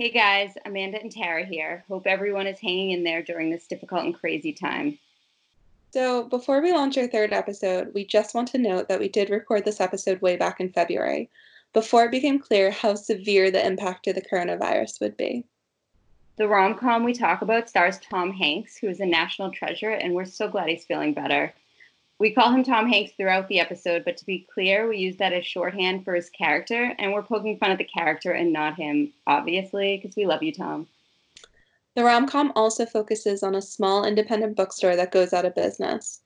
Hey guys, Amanda and Tara here. Hope everyone is hanging in there during this difficult and crazy time. So, before we launch our third episode, we just want to note that we did record this episode way back in February, before it became clear how severe the impact of the coronavirus would be. The rom com we talk about stars Tom Hanks, who is a national treasure, and we're so glad he's feeling better. We call him Tom Hanks throughout the episode, but to be clear, we use that as shorthand for his character, and we're poking fun at the character and not him, obviously, because we love you, Tom. The rom com also focuses on a small independent bookstore that goes out of business.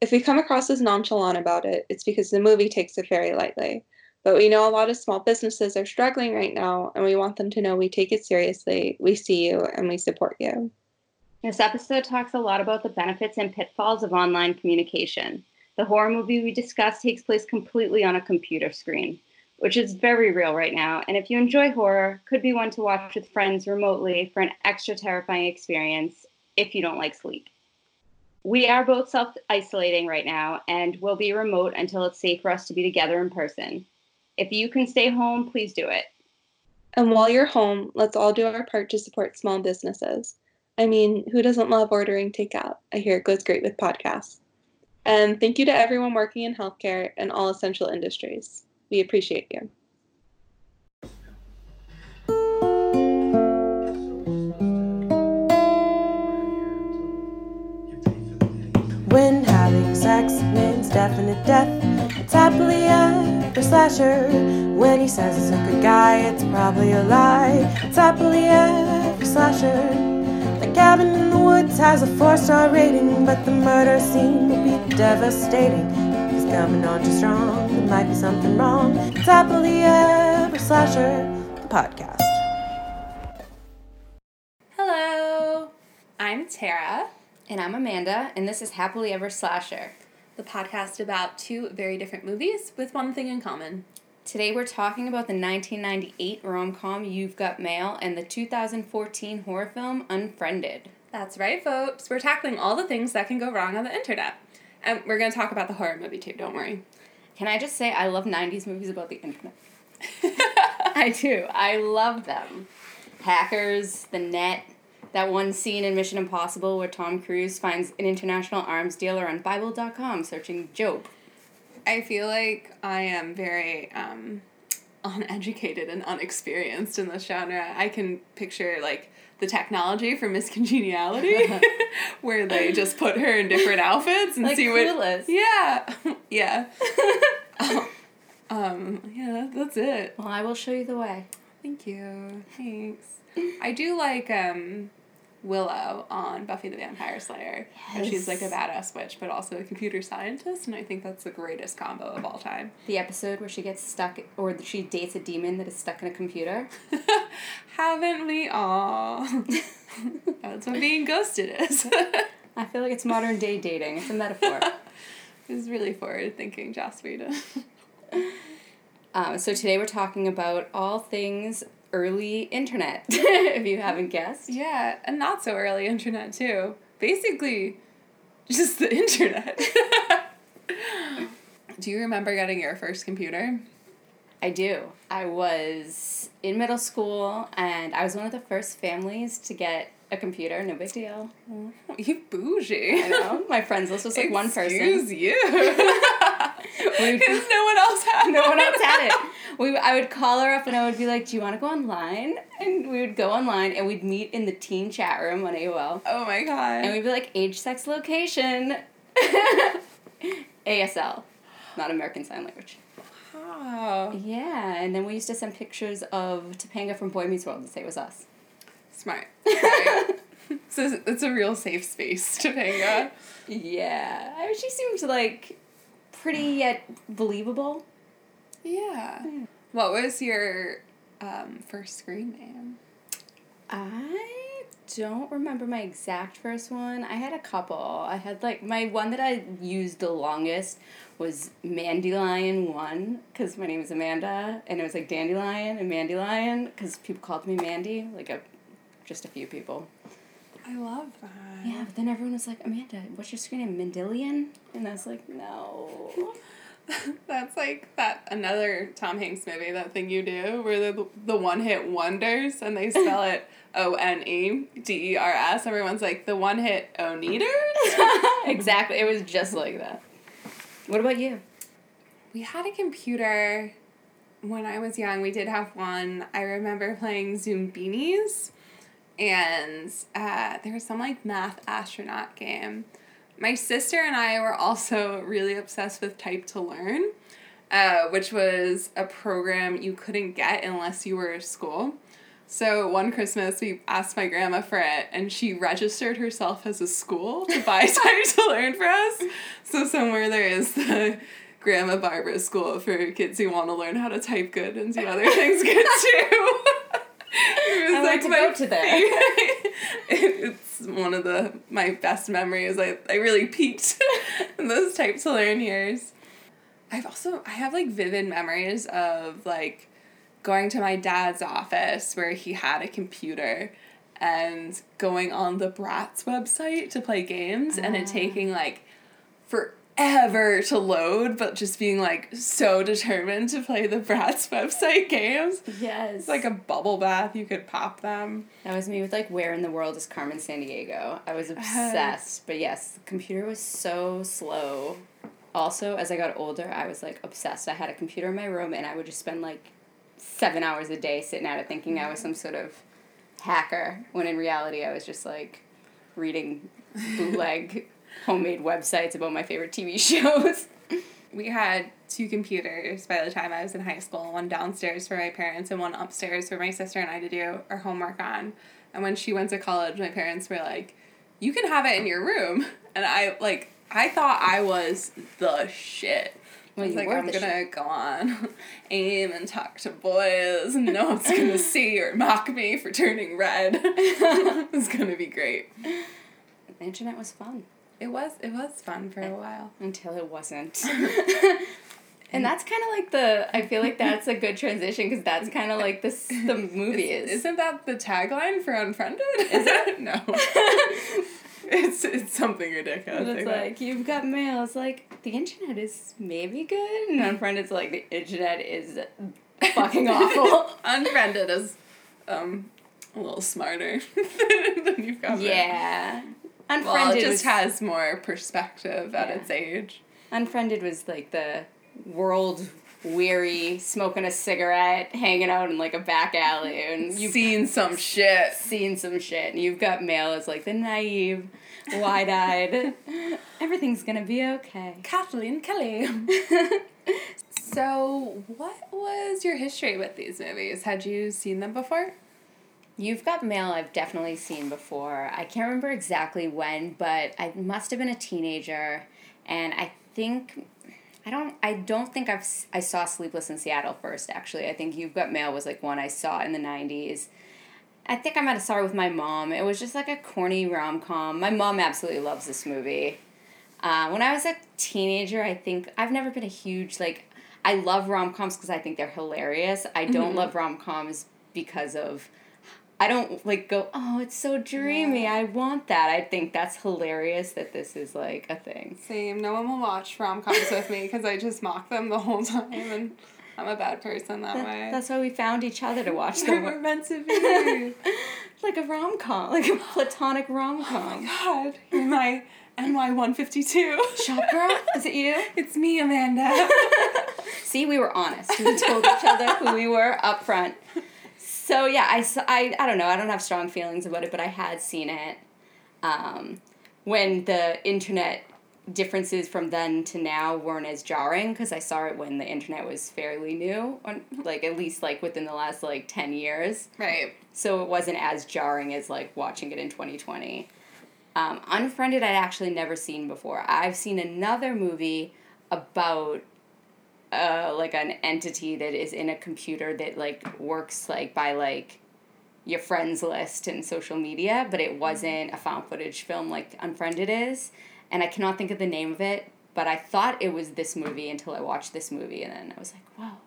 If we come across as nonchalant about it, it's because the movie takes it very lightly. But we know a lot of small businesses are struggling right now, and we want them to know we take it seriously, we see you, and we support you. This episode talks a lot about the benefits and pitfalls of online communication. The horror movie we discuss takes place completely on a computer screen, which is very real right now. And if you enjoy horror, could be one to watch with friends remotely for an extra terrifying experience if you don't like sleep. We are both self isolating right now and will be remote until it's safe for us to be together in person. If you can stay home, please do it. And while you're home, let's all do our part to support small businesses. I mean, who doesn't love ordering takeout? I hear it goes great with podcasts. And thank you to everyone working in healthcare and all essential industries. We appreciate you. When having sex means definite death, it's happily ever slasher. When he says he's a good guy, it's probably a lie. It's happily ever slasher. The cabin in the woods has a four star rating, but the murder scene will be devastating. He's coming on too strong, there might be something wrong. It's happily ever slasher, the podcast. Hello, I'm Tara, And I'm Amanda, and this is Happily Ever Slasher. the podcast about two very different movies with one thing in common. Today we're talking about the 1998 rom com You've Got Mail and the 2014 horror film Unfriended. That's right, folks. We're tackling all the things that can go wrong on the internet. And we're going to talk about the horror movie too, don't worry. Can I just say I love 90s movies about the internet? I do. I love them. Hackers, the net, that one scene in Mission Impossible where Tom Cruise finds an international arms dealer on Bible.com searching Job. I feel like I am very um, uneducated and unexperienced in this genre. I can picture like the technology for Miss Congeniality, where they just put her in different outfits and Like see Clueless. what. Yeah, yeah. um, yeah, that's it. Well, I will show you the way. Thank you. Thanks. I do like um, Willow on Buffy the Vampire Slayer. where She's like a badass witch, but also a computer scientist, and I think that's the greatest combo of all time. The episode where she gets stuck, or she dates a demon that is stuck in a computer. Haven't we all? that's what being ghosted is. I feel like it's modern day dating. It's a metaphor. it's really forward thinking, Joss Whedon. Um, so today we're talking about all things early internet, if you haven't guessed. yeah, and not so early internet too. Basically, just the internet. Do you remember getting your first computer? I do. I was in middle school and I was one of the first families to get a computer, no big deal. Mm-hmm. You bougie. I know. My friends list was like one person. Excuse you. Because no one else had no one else had it. We, I would call her up and I would be like, Do you want to go online? And we would go online and we'd meet in the teen chat room on AOL. Oh my god. And we'd be like, age, sex, location. ASL, not American Sign Language. wow. Yeah, and then we used to send pictures of Topanga from Boy Meets World to say it was us. Smart. Right. so it's a real safe space, Topanga. Yeah, I mean, she seemed like pretty yet believable. Yeah. What was your um, first screen name? I don't remember my exact first one. I had a couple. I had like my one that I used the longest was Mandelion One because my name is Amanda, and it was like Dandelion and Mandelion because people called me Mandy, like a just a few people. I love that. Yeah, but then everyone was like, Amanda, what's your screen name? Mendelian? And I was like, no. That's like that another Tom Hanks movie, that thing you do, where the the one hit wonders and they spell it O N E D E R S. Everyone's like the one hit Oneders. exactly. It was just like that. What about you? We had a computer when I was young. We did have one. I remember playing Zoombinis, and uh, there was some like math astronaut game. My sister and I were also really obsessed with Type to Learn, uh, which was a program you couldn't get unless you were at school. So one Christmas, we asked my grandma for it, and she registered herself as a school to buy Type to Learn for us. So somewhere there is the Grandma Barbara School for kids who want to learn how to type good and do other things good too. it was I want to go to there. it's one of the my best memories. I, I really peaked in those type to learn years. I've also I have like vivid memories of like going to my dad's office where he had a computer and going on the Bratz website to play games and it ah. taking like forever to load, but just being like so determined to play the Bratz website games. Yes. It's like a bubble bath, you could pop them. That was me with like Where in the World is Carmen Sandiego. I was uh-huh. obsessed. But yes, the computer was so slow. Also, as I got older, I was like obsessed. I had a computer in my room and I would just spend like seven hours a day sitting at it thinking I was some sort of hacker when in reality I was just like reading bootleg homemade websites about my favorite TV shows. We had two computers by the time I was in high school one downstairs for my parents and one upstairs for my sister and I to do our homework on. And when she went to college, my parents were like, You can have it in your room. And I, like, I thought I was the shit. Well, I was like, I'm gonna go on AIM and talk to boys, and no one's gonna see or mock me for turning red. it's gonna be great. The internet was fun It was it was fun for a while. until it wasn't. and that's kind of like the. I feel like that's a good transition because that's kind of like this. The movie is. Isn't that the tagline for Unfriended? Is it? no. it's it's something ridiculous. And it's that. like you've got mail. It's like the internet is maybe good, and unfriended's like the internet is fucking awful. Unfriended is um a little smarter than you've got. yeah, Well, unfriended it just was, has more perspective at Yeah. its age. unfriended was like the world weary, smoking a cigarette, hanging out in like a back alley, and You've seen some shit. seen some shit, and you've got mail as like the naive, wide eyed. Everything's gonna be okay. Kathleen Kelly. so, what was your history with these movies? Had you seen them before? You've Got Mail, I've definitely seen before. I can't remember exactly when, but I must have been a teenager, and I think. I don't. I don't think I've. I saw Sleepless in Seattle first. Actually, I think You've Got Mail was like one I saw in the nineties. I think I might have saw it with my mom. It was just like a corny rom com. My mom absolutely loves this movie. Uh, when I was a teenager, I think I've never been a huge like. I love rom coms because I think they're hilarious. I don't love rom coms because of. I don't like go. Oh, it's so dreamy. I want that. I think that's hilarious that this is like a thing. Same. No one will watch rom coms with me because I just mock them the whole time, and I'm a bad person that, way. That's why we found each other to watch them. We're meant to be. like a rom com, like a platonic rom com. Oh God, you're my NY one fifty two. Shop girl, is it you? It's me, Amanda. See, we were honest. We told each other who we were up front. So yeah, I, I, I don't know. I don't have strong feelings about it, but I had seen it um, when the internet differences from then to now weren't as jarring because I saw it when the internet was fairly new, on, like at least like within the last like ten years. right. So it wasn't as jarring as like watching it in 2020. Um, Unfriended, I'd actually never seen before. I've seen another movie about uh, like an entity that is in a computer that like works like by like your friends list and social media, but it wasn't a found footage film like Unfriended is. And I cannot think of the name of it, but I thought it was this movie until I watched this movie, and then I was like, wow.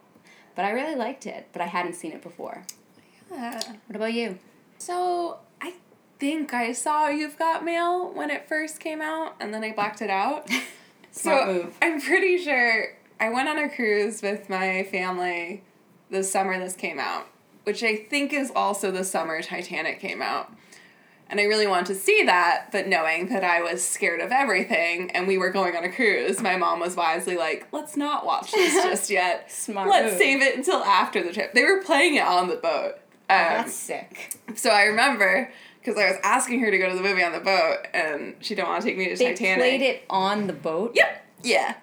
But I really liked it, but I hadn't seen it before. Yeah. What about you? So I think I saw You've Got Mail when it first came out, and then I blacked it out. So move. I'm pretty sure I went on a cruise with my family the summer this came out, which I think is also the summer Titanic came out. And I really wanted to see that, but knowing that I was scared of everything and we were going on a cruise, my mom was wisely like, let's not watch this just yet. Smart Let's move. save it until after the trip. They were playing it on the boat. Um, That's sick. so I remember because I was asking her to go to the movie on the boat and she didn't want to take me to They Titanic. played it on the boat. Yep. Yeah.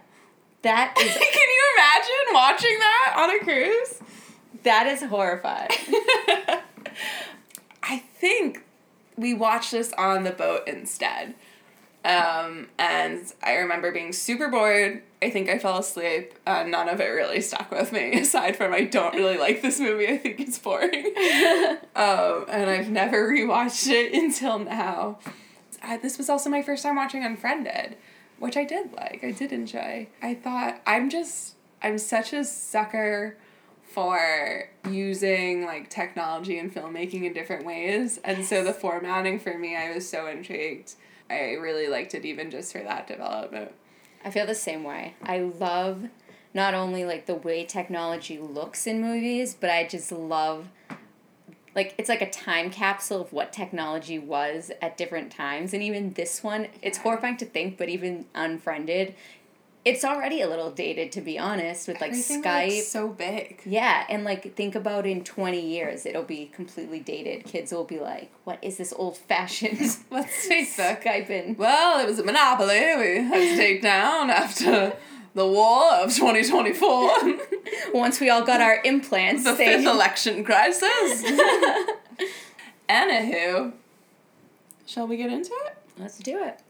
That Can you imagine watching that on a cruise? that is horrifying. I think we watched this on the boat instead. Um, and I remember being super bored. I think I fell asleep. Uh, none of it really stuck with me, aside from I don't really like this movie. I think it's boring. um, and I've never rewatched it until now. This was also my first time watching Unfriended, which I did like. I did enjoy. I thought I'm just I'm such a sucker for using like technology and filmmaking in different ways. And so the formatting for me, I was so intrigued. I really liked it even just for that development. I feel the same way. I love not only like the way technology looks in movies, but I just love like it's like a time capsule of what technology was at different times. And even this one, it's horrifying to think, but even unfriended, it's already a little dated to be honest with like Everything Skype. so big. Yeah, and like think about in 20 years, it'll be completely dated. Kids will be like, "What is this old-fashioned What's Facebook? Skyping?" Well, it was a monopoly we had to take down after the war of 2024. Once we all got our implants, the they fifth election crisis. Anywho, shall we get into it? Let's do it.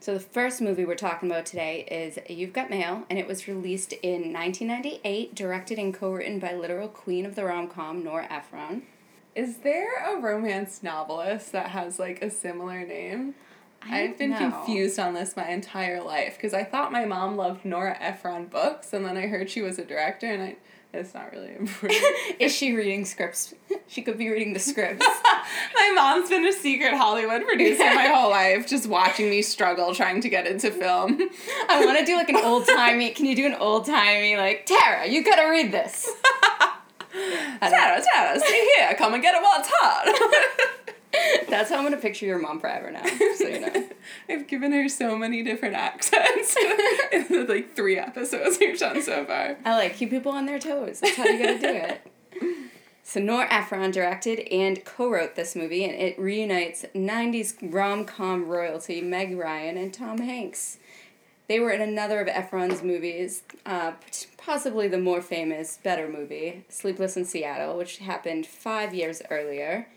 So the first movie we're talking about today is You've Got Mail, and it was released in 1998, directed and co-written by literal queen of the rom-com, Nora Ephron. Is there a romance novelist that has like a similar name? I've been know. confused on this my entire life because I thought my mom loved Nora Ephron books, and then I heard she was a director, and I it's not really important. Is she reading scripts? she could be reading the scripts. my mom's been a secret Hollywood producer my whole life, just watching me struggle trying to get into film. I want to do like an old timey. Can you do an old timey like Tara? You gotta read this. Tara, Tara, see here, come and get it while it's hot. That's how I'm gonna picture your mom forever now. So you know. I've given her so many different accents in the like three episodes we've done so far. I like keep people on their toes. That's how you gotta do it. So Nor Ephron directed and co-wrote this movie, and it reunites '90s rom-com royalty Meg Ryan and Tom Hanks. They were in another of Ephron's movies, uh, possibly the more famous, better movie, Sleepless in Seattle, which happened five years earlier.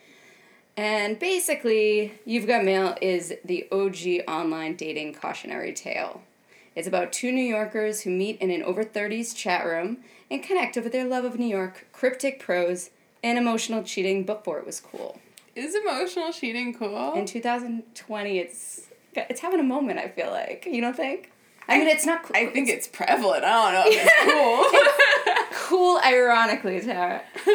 And basically, You've Got Mail is the OG online dating cautionary tale. It's about two New Yorkers who meet in an over 30s chat room and connect over their love of New York, cryptic prose, and emotional cheating before it was cool. Is emotional cheating cool? In 2020, it's it's having a moment. I feel like you don't think. I mean, it's not. Cool. I think it's prevalent. I don't know if it's cool. cool, ironically, Tara.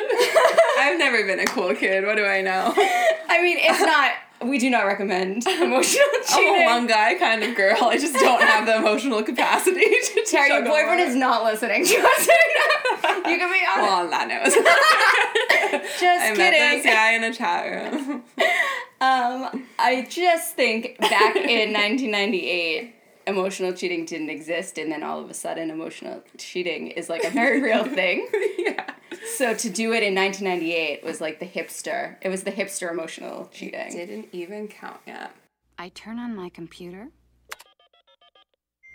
I've never been a cool kid. What do I know? I mean, it's not. We do not recommend emotional cheating. I'm a one guy kind of girl. I just don't have the emotional capacity to Tara, your boyfriend is not listening to us. You can be honest. Well, on that note. Just kidding. I met kidding. this guy in a chat room. Um, I just think back in 1998, emotional cheating didn't exist, and then all of a sudden, emotional cheating is like a very real thing. yeah. So to do it in 1998 was like the hipster. It was the hipster emotional cheating. Didn't even count yet. I turn on my computer.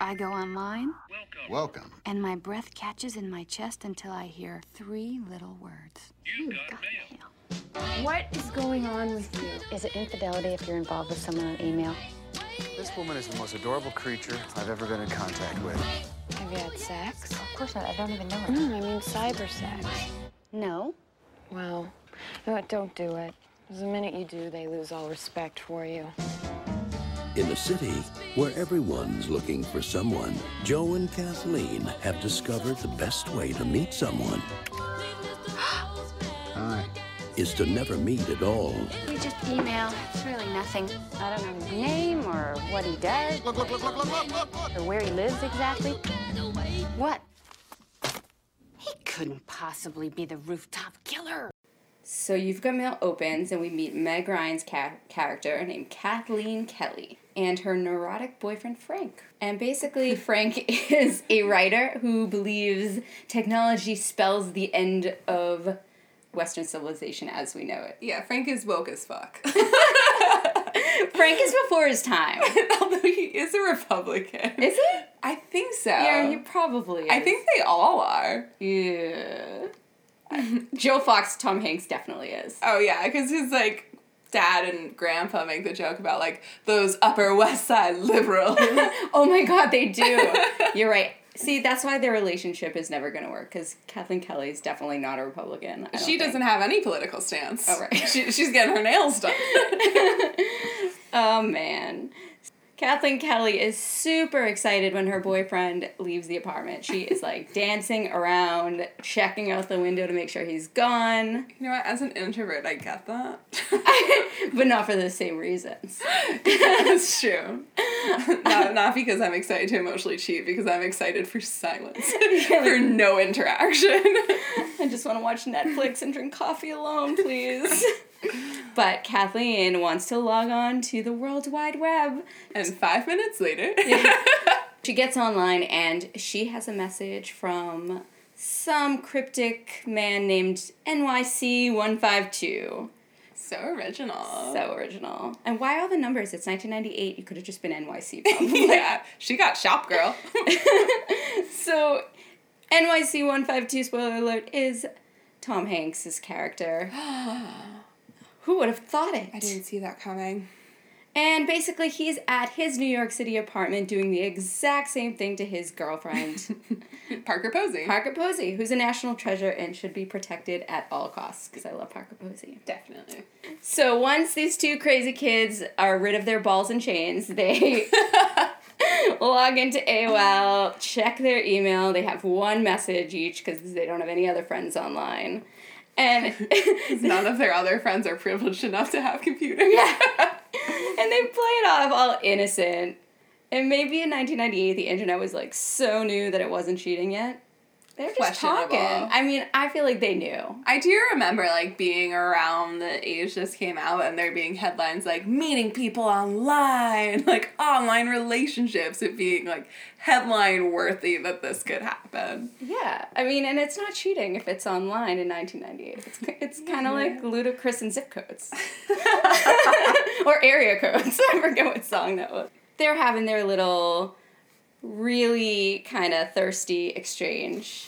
I go online, Welcome. Welcome. And my breath catches in my chest until I hear three little words. You've got mail. What is going on with you? Is it infidelity if you're involved with someone on email? This woman is the most adorable creature I've ever been in contact with. Have you had sex? Of course not. I don't even know her. No, mm, I mean cyber sex. No. Well, you know? Don't do it. 'Cause the minute you do, they lose all respect for you. In a city where everyone's looking for someone, Joe and Kathleen have discovered the best way to meet someone. Hi. Is to never meet at all. We just email. It's really nothing. I don't know his name or what he does. Look, look, look, look, look, look, Or where he lives exactly. What? He couldn't possibly be the rooftop killer. So You've Got Mail opens, and we meet Meg Ryan's ca- character named Kathleen Kelly and her neurotic boyfriend Frank. And basically, Frank is a writer who believes technology spells the end of Western civilization as we know it. Yeah, Frank is woke as fuck. Frank is before his time. Although he is a Republican. Is he? I think so. Yeah, he probably is. I think they all are. Yeah. Joe Fox, Tom Hanks definitely is. Oh yeah, because his like dad and grandpa make the joke about like those Upper West Side liberals. oh my god, they do. You're right. See, that's why their relationship is never going to work because Kathleen Kelly is definitely not a Republican. I she think. doesn't have any political stance. Oh, right. she, she's getting her nails done. Oh man. Kathleen Kelly is super excited when her boyfriend leaves the apartment. She is like dancing around, checking out the window to make sure he's gone, you know what? As an introvert, I get that. but not for the same reasons. That's true. not, not because I'm excited to emotionally cheat, because I'm excited for silence, for no interaction. I just want to watch Netflix and drink coffee alone, please. But Kathleen wants to log on to the World Wide Web. And five minutes later, She gets online and she has a message from some cryptic man named NYC152. so original. So original. And why all the numbers? It's 1998. You could have just been NYC, probably. yeah, she got shop girl. So, NYC 152, spoiler alert, is Tom Hanks' character. Who would have thought it? I didn't see that coming. And basically, he's at his New York City apartment doing the exact same thing to his girlfriend, Parker Posey. Parker Posey, who's a national treasure and should be protected at all costs because I love Parker Posey. Definitely. So once these two crazy kids are rid of their balls and chains, they log into AOL, check their email. They have one message each because they don't have any other friends online. And None of their other friends are privileged enough to have computers. yeah. and they play it off all innocent. And maybe in 1998, the internet was like so new that it wasn't cheating yet. They're just talking. I mean, I feel like they knew. I do remember like being around the age this came out and there being headlines like meeting people online, like online relationships, it being like headline worthy that this could happen. Yeah, I mean, and it's not cheating if it's online in 1998. It's, it's kind of like Ludacris and zip codes. or area codes. I forget what song that was. They're having their little really kind of thirsty exchange.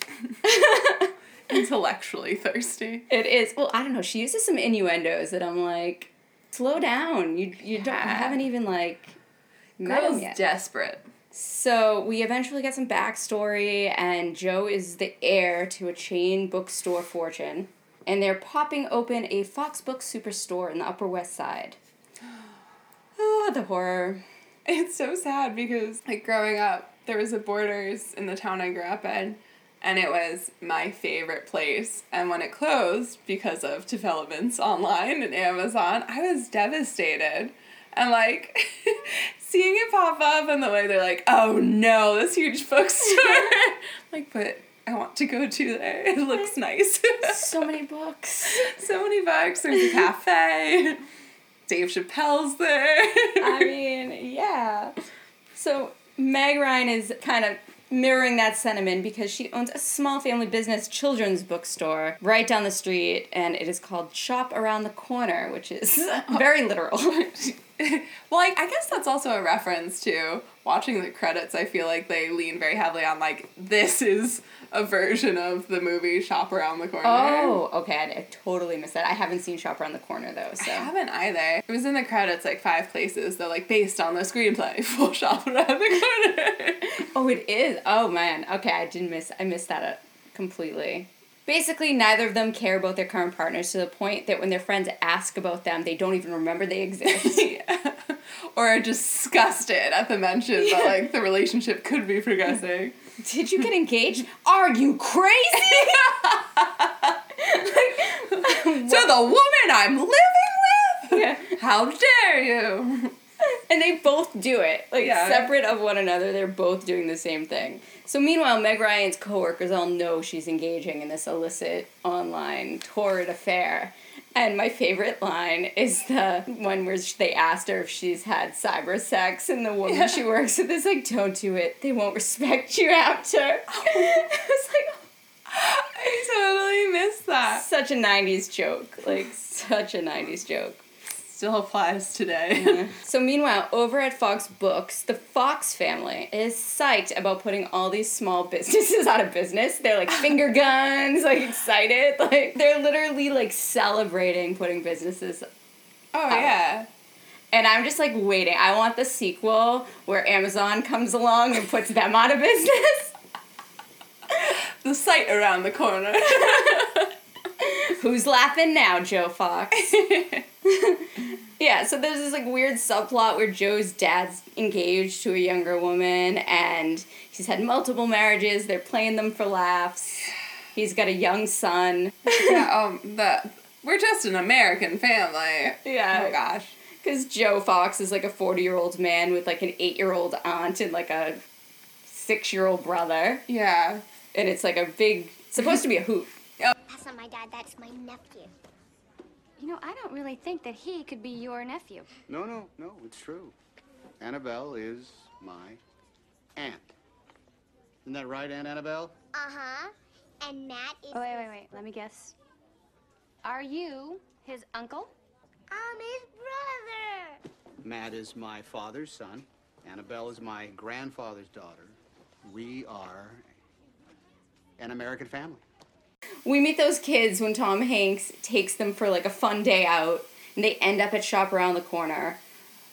Intellectually thirsty. It is. Well, I don't know. She uses some innuendos that I'm like, slow down. You you don't you haven't even like Girl's desperate. So we eventually get some backstory, and Joe is the heir to a chain bookstore fortune, and they're popping open a Fox Book Superstore in the Upper West Side. Oh, the horror. It's so sad because like growing up, there was a Borders in the town I grew up in, and it was my favorite place. And when it closed because of developments online and Amazon, I was devastated. And like seeing it pop up and the way they're like, oh no, this huge bookstore. like, but I want to go to there. It looks nice. So many books. so many books. There's a cafe. Dave Chappelle's there. I mean, yeah. So Meg Ryan is kind of mirroring that sentiment because she owns a small family business children's bookstore right down the street, and it is called Shop Around the Corner, which is very literal. well, I, I guess that's also a reference to watching the credits. I feel like they lean very heavily on like this is a version of the movie Shop Around the Corner. Oh, okay. I, I totally missed that. I haven't seen Shop Around the Corner though, So. I so. haven't either. It was in the credits like five places though, like based on the screenplay for Shop Around the Corner. Oh, it is. Oh man. Okay, I didn't miss. I missed that uh, completely. Basically, neither of them care about their current partners to the point that when their friends ask about them, they don't even remember they exist. yeah. Or are disgusted at the mention that like the relationship could be progressing. Did you get engaged? Are you crazy? So the woman I'm living with? Yeah. How dare you? and they both do it like Yeah. separate of one another they're both doing the same thing. So meanwhile meg ryan's coworkers all know she's engaging in this illicit online torrid affair. And my favorite line is the one where they asked her if she's had cyber sex and the woman she works with is like don't do it. They won't respect you after. Oh. It's like I totally missed that. such a 90s joke like such a 90s joke Still applies today. So meanwhile, over at Fox Books, the Fox family is psyched about putting all these small businesses out of business. They're like finger guns, like excited. Like they're literally like celebrating putting businesses Oh yeah. and I'm just like waiting. I want the sequel where Amazon comes along and puts them out of business. The site around the corner. Who's laughing now, Joe Fox? yeah, so there's this like weird subplot where Joe's dad's engaged to a younger woman and he's had multiple marriages. They're playing them for laughs. He's got a young son. yeah, um the we're just an American family. Yeah. Oh gosh. Because Joe Fox is like a 40 year old man with like an 8 year old aunt and like a 6 year old brother. Yeah. And it's like a big, supposed to be a hoot. That's not my dad, that's my nephew. You know, I don't really think that he could be your nephew. No, no, no, it's true. Annabelle is my aunt. Isn't that right, Aunt Annabelle? Uh-huh. And Matt is Oh, wait, wait, wait. Let me guess. Are you his uncle? I'm his brother. Matt is my father's son. Annabelle is my grandfather's daughter. We are an American family. We meet those kids when Tom Hanks takes them for like a fun day out, and they end up at Shop Around the Corner,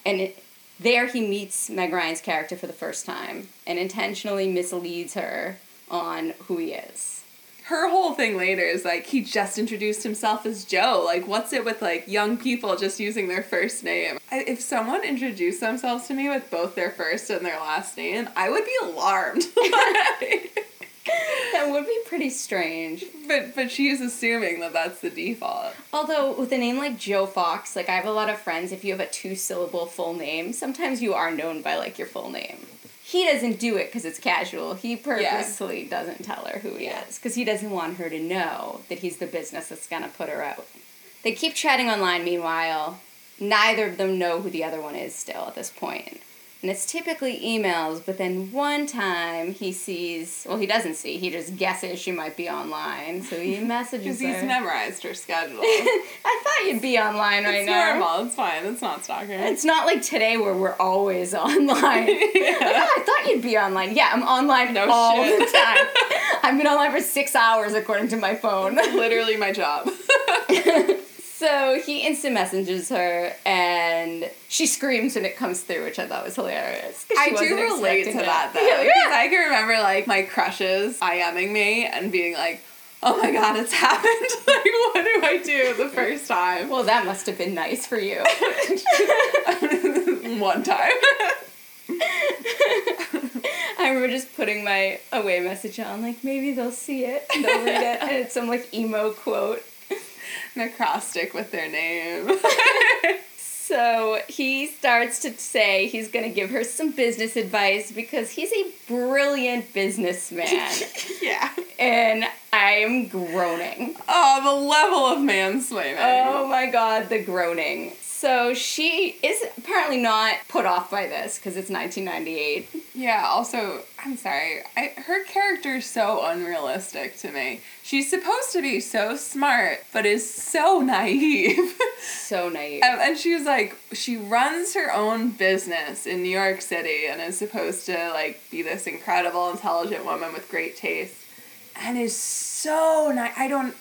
and it, there he meets Meg Ryan's character for the first time, and intentionally misleads her on who he is. Her whole thing later is like he just introduced himself as Joe. Like, what's it with like young people just using their first name? I, if someone introduced themselves to me with both their first and their last name, I would be alarmed. That would be pretty strange. but but she's assuming that that's the default. Although with a name like Joe Fox, like I have a lot of friends. If you have a two syllable full name, sometimes you are known by like your full name. He doesn't do it because it's casual. He purposely doesn't tell her who he is because he doesn't want her to know that he's the business that's gonna put her out. They keep chatting online. Meanwhile, neither of them know who the other one is still at this point. And it's typically emails, but then one time he sees, well, he doesn't see, he just guesses she might be online, so he messages Because her. he's memorized her schedule. I thought you'd be online right it's now. normal. It's fine. It's not stalking. It's not like today where we're always online. Like, "Oh, I thought you'd be online. Yeah, I'm online No all shit. the time. I've been online for six hours according to my phone. literally my job. So he instant messages her and she screams when it comes through, which I thought was hilarious. I do relate to expecting that though. Yeah, Because I can remember like my crushes IMing me and being like, oh my god, it's happened. like, what do I do the first time? Well, that must have been nice for you. One time. I remember just putting my away message on, like maybe they'll see it, they'll read it, and it's some like emo quote. An acrostic with their name. So he starts to say he's going to give her some business advice because he's a brilliant businessman. yeah. and I am groaning. Oh, the level of mansplaining. Oh my god, the groaning. So she is apparently not put off by this because it's 1998. Yeah, also, I'm sorry. I, her character is so unrealistic to me. She's supposed to be so smart, but is so naive. So naive. and, and she was like, she runs her own business in New York City and is supposed to like be this incredible, intelligent woman with great taste. And is so nice. I don't,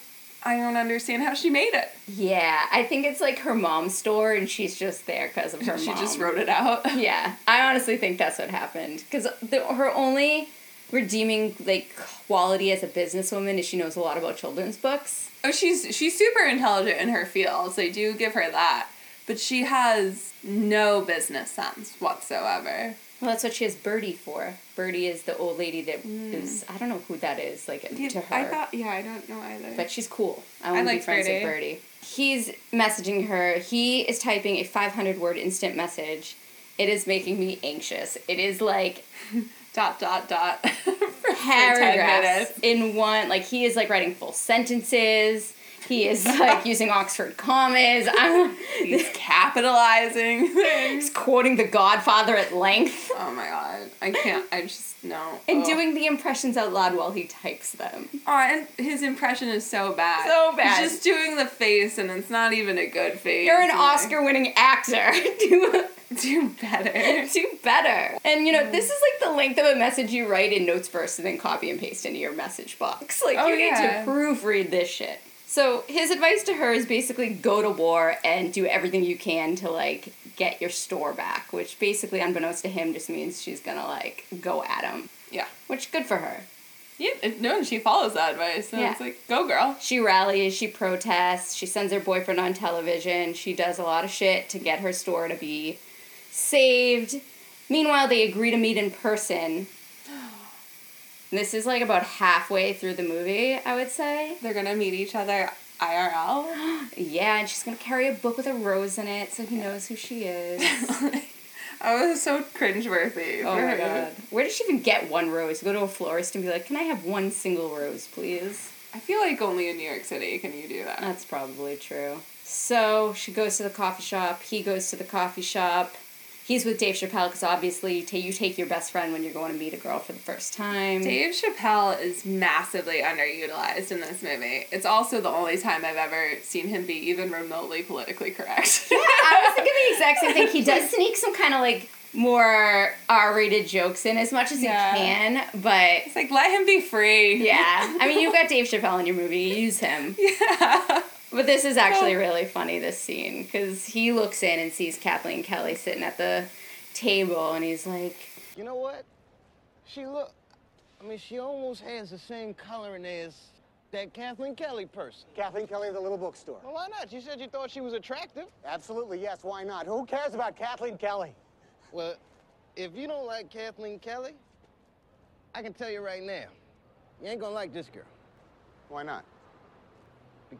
I don't understand how she made it. Yeah, I think it's like her mom's store and she's just there because of her mom. She mom. just wrote it out. Yeah, I honestly think that's what happened because her only redeeming like quality as a businesswoman is she knows a lot about children's books. Oh, she's she's super intelligent in her fields. They do give her that, but she has no business sense whatsoever. Well, that's what she has Birdie for. Birdie is the old lady that hmm. is I don't know who that is like to her. I thought, yeah, I don't know either. but she's cool. I want to be friends with Birdie. Birdie. He's messaging her. He is typing a 500 word instant message. It is making me anxious. It is like dot dot dot paragraphs in one. Like he is like writing full sentences. He is like using Oxford commas. I'm, He's capitalizing he's quoting The Godfather at length Oh my god. I can't. I just no. and Oh. doing the impressions out loud while he types them. Oh, and his impression is so bad. So bad. He's just doing the face, and it's not even a good face. You're an Like, Oscar-winning actor. Do Do better. do better. And you know, this is like the length of a message you write in notes first and then copy and paste into your message box. Like Oh, you need to proofread this shit. So his advice to her is basically go to war and do everything you can to like get your store back, which basically unbeknownst to him just means she's gonna like go at him. Yeah. Which good for her. Yeah. No, and she follows that advice. So Yeah. it's like, go girl. She rallies, she protests, she sends her boyfriend on television, she does a lot of shit to get her store to be saved. Meanwhile, they agree to meet in person. This is like about halfway through the movie, I would say. They're gonna meet each other IRL. Yeah, and she's gonna carry a book with a rose in it so he knows who she is. I was so cringeworthy. oh my god. Where did she even get one rose? Go to a florist and be like, can I have one single rose, please? I feel like only in New York City can you do that. That's probably true. So she goes to the coffee shop. He goes to the coffee shop. He's with Dave Chappelle because obviously ta you take your best friend when you're going to meet a girl for the first time. Dave Chappelle is massively underutilized in this movie. It's also the only time I've ever seen him be even remotely politically correct. yeah, I was thinking the exact same thing. He does sneak some kind of like more R-rated jokes in as much as Yeah. he can, but it's like let him be free. yeah. I mean, you've got Dave Chappelle in your movie. Use him. Yeah. But this is actually really funny, this scene, because he looks in and sees Kathleen Kelly sitting at the table, and he's like, You know what? She look. I mean, she almost has the same coloring as that Kathleen Kelly person. Kathleen Kelly of the Little Bookstore. Well, why not? You said you thought she was attractive. Absolutely, yes. Why not? Who cares about Kathleen Kelly? Well, if you don't like Kathleen Kelly, I can tell you right now, you ain't gonna like this girl. Why not?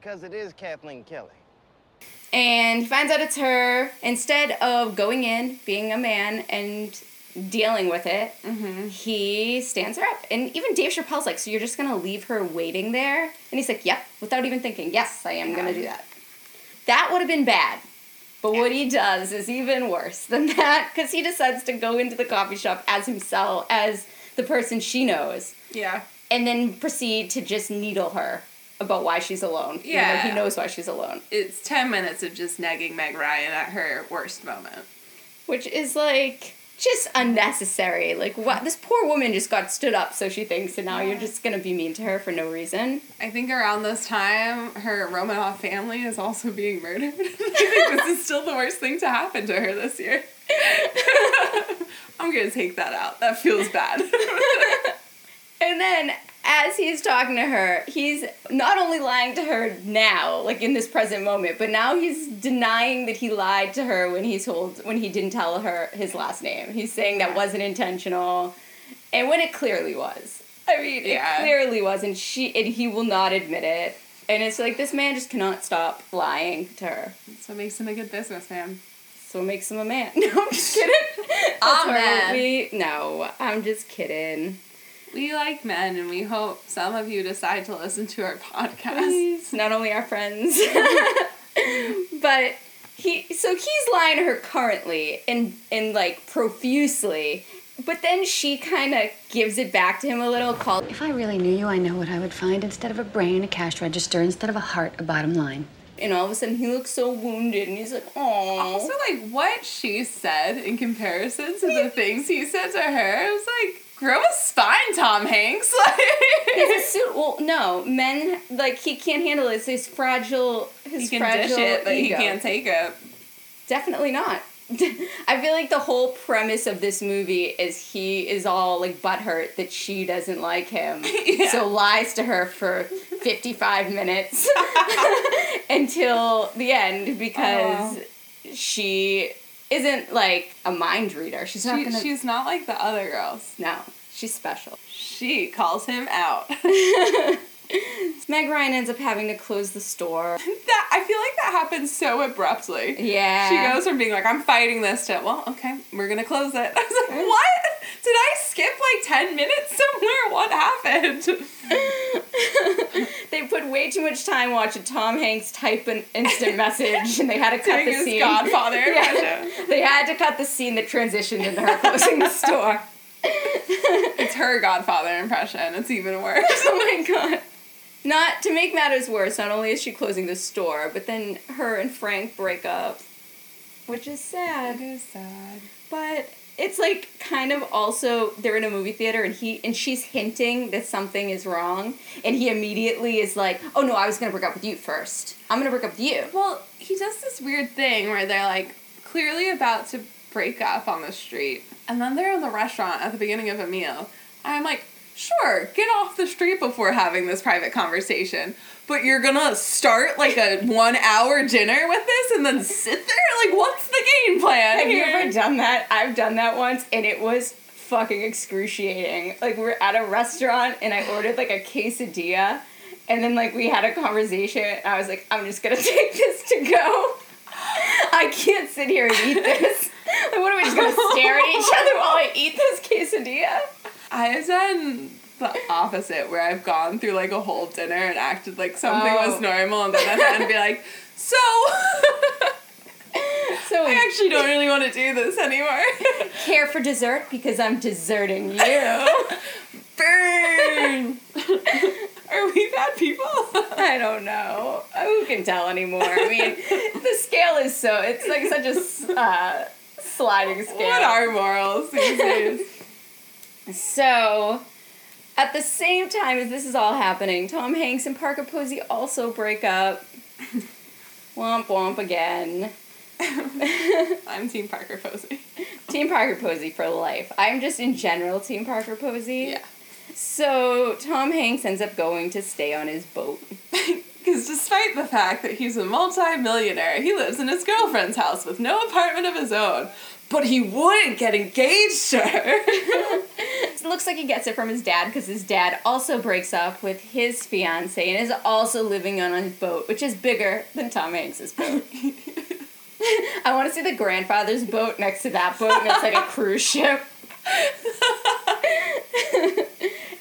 Because it is Kathleen Kelly. and he finds out it's her. Instead of going in, being a man, and dealing with it, mm-hmm. he stands her up. And even Dave Chappelle's like, So you're just gonna leave her waiting there? And he's like, Yep, without even thinking, Yes, I am gonna do that. That would have been bad. But what he does is even worse than that because he decides to go into the coffee shop as himself, as the person she knows, Yeah. and then proceed to just needle her about why she's alone. Yeah. he knows why she's alone. It's 10 minutes of just nagging Meg Ryan at her worst moment. which is like just unnecessary. Like what this poor woman just got stood up so she thinks and now you're just going to be mean to her for no reason. I think around this time, her Romanov family is also being murdered. I think this is still the worst thing to happen to her this year. I'm gonna take that out. That feels bad. And then as he's talking to her, he's not only lying to her now, like in this present moment, but now he's denying that he lied to her when he told when he didn't tell her his last name. He's saying that wasn't intentional. And when it clearly was. I mean, Yeah. it clearly was and she and he will not admit it. And it's like this man just cannot stop lying to her. That's what makes him a good businessman. So it makes him a man. No, I'm just kidding. Amen. what we no, I'm just kidding. We like men, and we hope some of you decide to listen to our podcast. Please, not only our friends, but he. So he's lying to her currently, and and like profusely. But then she kind of gives it back to him a little. Called If I really knew you, I know what I would find. Instead of a brain, a cash register. Instead of a heart, a bottom line. and all of a sudden he looks so wounded, and he's like, "Oh." Also, like what she said in comparison to the things he said to her, it was like, grow a spine, Tom Hanks. Like, a suit. Well, no, men like he can't handle it. It's his fragile. His he can fragile dish it, but he ego. can't take it. Definitely not. I feel like the whole premise of this movie is he is all like butthurt that she doesn't like him. Yeah. So lies to her for 55 minutes until the end because oh. she isn't like a mind reader. She's not She, gonna. She's not like the other girls. no, she's special. She calls him out. Meg Ryan ends up having to close the store. That I feel like that happens so abruptly. Yeah. She goes from being like, I'm fighting this to, well, okay, we're gonna close it. I was like, what? Did I skip like 10 minutes somewhere? What happened? they put way too much time watching Tom Hanks type an instant message, and they had to cut Doing the scene. Godfather Yeah. They had to cut the scene that transitioned into her closing the store. It's her Godfather impression. It's even worse. oh my god. Not to make matters worse, not only is she closing the store, but then her and Frank break up, which is sad. It is sad. But it's like kind of also they're in a movie theater and he and she's hinting that something is wrong and he immediately is like, "Oh no, I was to break up with you first. I'm to break up with you." Well, he does this weird thing where they're like clearly about to break up on the street, and then they're in the restaurant at the beginning of a meal. I'm like, sure, get off the street before having this private conversation. But you're gonna start like a one hour dinner with this and then sit there? Like, what's the game plan? Have you ever done that? I've done that once and it was fucking excruciating. Like we're at a restaurant and I ordered like a quesadilla and then like we had a conversation and I was like, I'm just gonna take this to go. I can't sit here and eat this. Like what are we just gonna stare at each other while I eat this quesadilla? I've done the opposite where I've gone through like a whole dinner and acted like something was Oh. normal and then at the end be like, so So I actually don't really want to do this anymore. care for dessert because I'm deserting you. Burn! Are we bad people? I don't know. Who can tell anymore? I mean, the scale is so, it's like such a uh, sliding scale. What are morals these days? So, at the same time as this is all happening, Tom Hanks and Parker Posey also break up. womp womp again. I'm Team Parker Posey. Team Parker Posey for life. I'm just in general Team Parker Posey. Yeah. So, Tom Hanks ends up going to stay on his boat. Because despite the fact that he's a multi-millionaire, he lives in his girlfriend's house with no apartment of his own. But he wouldn't get engaged to her. It looks like he gets it from his dad because his dad also breaks up with his fiance and is also living on a boat, which is bigger than Tom Hanks's boat. I want to see the grandfather's boat next to that boat, and it's like a cruise ship.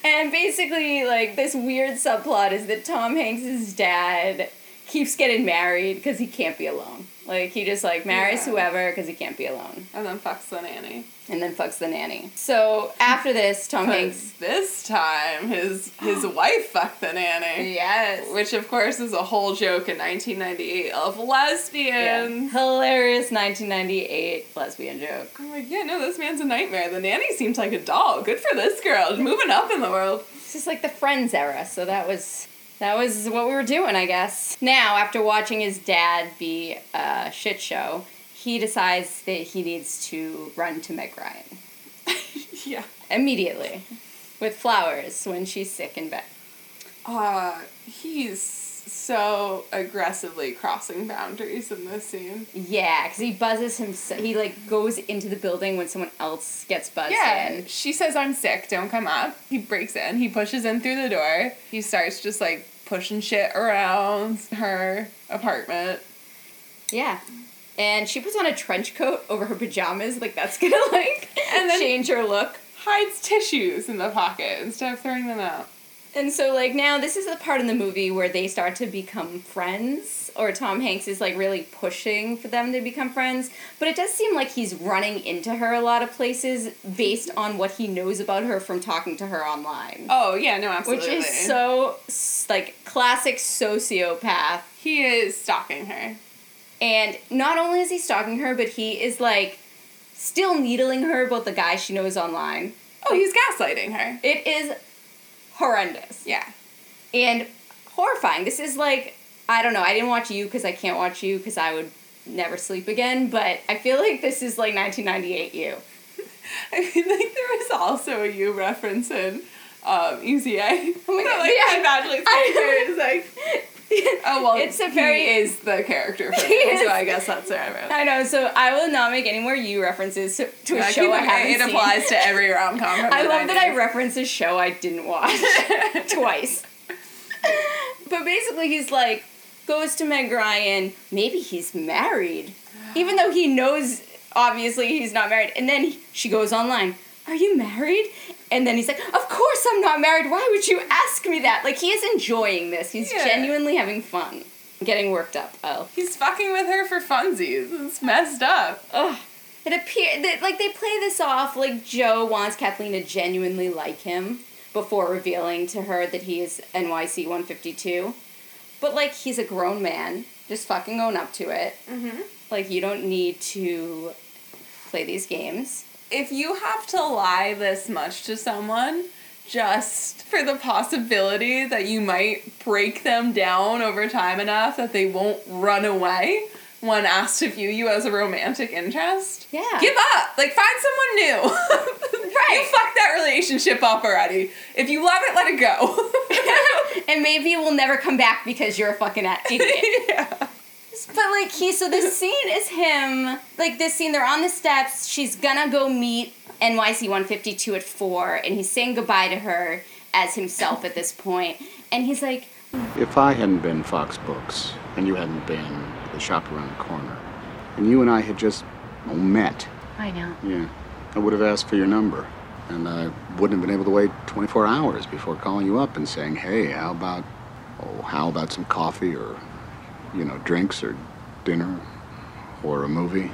and basically, like this weird subplot is that Tom Hanks's dad keeps getting married because he can't be alone. Like he just like marries Yeah. whoever because he can't be alone, and then fucks the nanny. and then fucks the nanny. So after this, Tom Hanks. This time, his his wife fucked the nanny. Yes. Which, of course, is a whole joke in 1998 of Yeah. lesbians. Hilarious 1998 lesbian joke. Oh I'm like, yeah, no, this man's a nightmare. The nanny seems like a doll. Good for this girl. Moving up in the world. It's just like the Friends era, so that was that was what we were doing, I guess. Now, after watching his dad be a shit show, he decides that he needs to run to Meg Ryan Yeah. immediately with flowers when she's sick in bed. Uh, he's so aggressively crossing boundaries in this scene. Yeah, because he buzzes himself. He like goes into the building when someone else gets buzzed Yeah, in. she says, I'm sick, don't come up. He breaks in, he pushes in through the door. He starts just like pushing shit around her apartment. Yeah. And she puts on a trench coat over her pajamas, like that's gonna like And then- change her look. Hides tissues in the pocket instead of throwing them out. And so like now this is the part in the movie where they start to become friends or Tom Hanks is like really pushing for them to become friends, but it does seem like he's running into her a lot of places based on what he knows about her from talking to her online. Oh, yeah, no, absolutely. Which is so like classic sociopath. He is stalking her. And not only is he stalking her, but he is like still needling her about the guy she knows online. Oh, he's gaslighting her. It is horrendous Yeah. and horrifying. This is like I don't know. I didn't watch you because I can't watch you because I would never sleep again. But I feel like this is like 1998 you. I feel like there was also a you reference in um, Easy A. Oh my That, God, like, yeah. Badgley's I character is like, oh well, It's a he is the character for me, so I guess that's where I'm at. I know. So I will not make any more you references to, to a show keep I haven't It seen. applies to every rom com. I love that I reference a show I didn't watch twice. but basically he's like goes to Meg Ryan. Maybe he's married, even though he knows obviously he's not married. And then he- she goes online. Are you married? And then he's like, Of course I'm not married. Why would you ask me that? Like he is enjoying this. He's Yeah. genuinely having fun, getting worked up. Oh. He's fucking with her for funsies. It's messed up. Ugh. It appear that like they play this off like Joe wants Kathleen to genuinely like him before revealing to her that he is NYC 152. But like he's a grown man, just fucking own up to it. Mm-hmm. Like you don't need to play these games. If you have to lie this much to someone just for the possibility that you might break them down over time enough that they won't run away when asked to view you as a romantic interest, Yeah. give up. Like find someone new. right. You fucked that relationship up already. If you love it, let it go. and maybe it will never come back because you're a fucking idiot. But like he, so this scene is him. Like this scene, they're on the steps. She's gonna go meet NYC 152 at four, and he's saying goodbye to her as himself at this point. And he's like, If I hadn't been Fox Books, and you hadn't been the shop around the corner, and you and I had just well, met, I know. yeah, I would have asked for your number. And I wouldn't have been able to wait 24 hours before calling you up and saying, hey, how about, oh, how about some coffee or, you know, drinks or dinner or a movie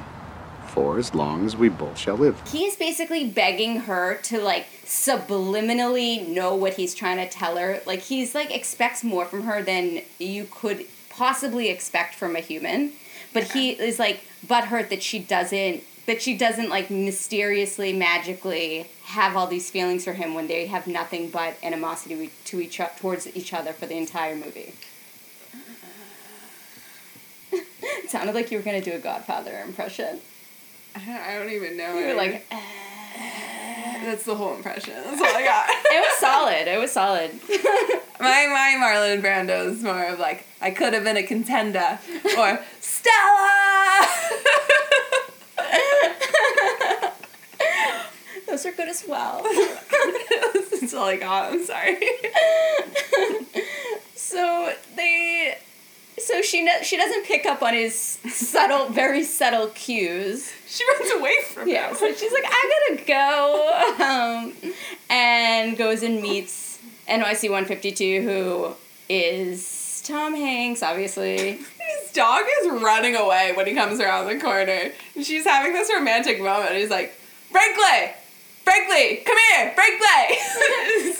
for as long as we both shall live. He is basically begging her to like subliminally know what he's trying to tell her. Like he's like expects more from her than you could possibly expect from a human. But he is like butthurt that she doesn't that she doesn't like mysteriously magically have all these feelings for him when they have nothing but animosity to each towards each other for the entire movie. It sounded like you were gonna do a Godfather impression. I don't even know. You were like, eh. That's the whole impression. That's all I got. it was solid. It was solid. my my Marlon Brando is more of like I could have been a contender or Stella. Those are good as well. That's all I got. I'm sorry. so they, so she no, she doesn't pick up on his subtle, very subtle cues. She runs away from yeah, him. so she's like, I gotta go, um, and goes and meets NYC 152, who is Tom Hanks, obviously. His dog is running away when he comes around the corner. And she's having this romantic moment. He's like, Brinkley! Brinkley! Come here! Brinkley!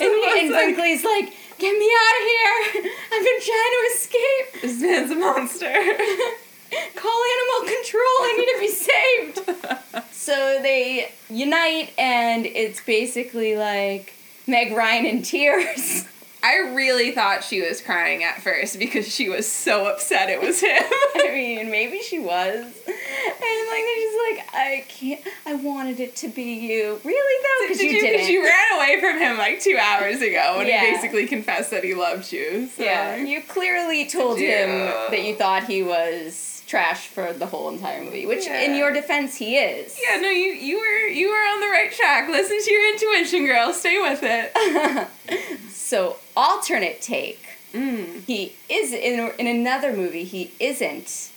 and, and Brinkley's like, get me out of here! I've been trying to escape. This man's a monster. Call animal control. I need to be saved. so they unite, and it's basically like Meg Ryan in tears. I really thought she was crying at first because she was so upset it was him. I mean, maybe she was. And like she's like, I can't. I wanted it to be you. Really though, because Did you, didn't. You ran away from him like two hours ago when Yeah. he basically confessed that he loved you. So. Yeah, you clearly told Yeah. him that you thought he was trash for the whole entire movie. Which, in your defense, he is. Yeah, no, you you were you were on the right track. Listen to your intuition, girl. Stay with it. So, alternate take. Mm. He is in in another movie. He isn't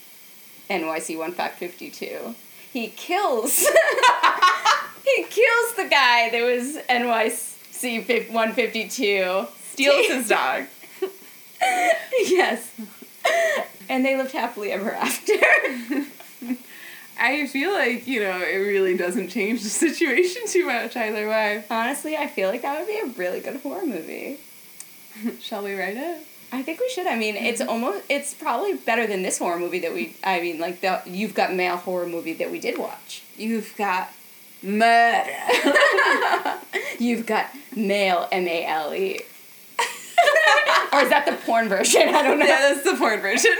NYC one five fifty two. He kills. he kills the guy that was NYC one fifty two. Steals his dog. yes. And they lived happily ever after. I feel like you know it really doesn't change the situation too much either way. Honestly, I feel like that would be a really good horror movie. Shall we write it? I think we should. I mean, it's mm-hmm. almost it's probably better than this horror movie that we I mean, like the You've Got male horror movie that we did watch. You've got murder. You've got male M A L E. or is that the porn version? I don't know. Yeah, that's the porn version.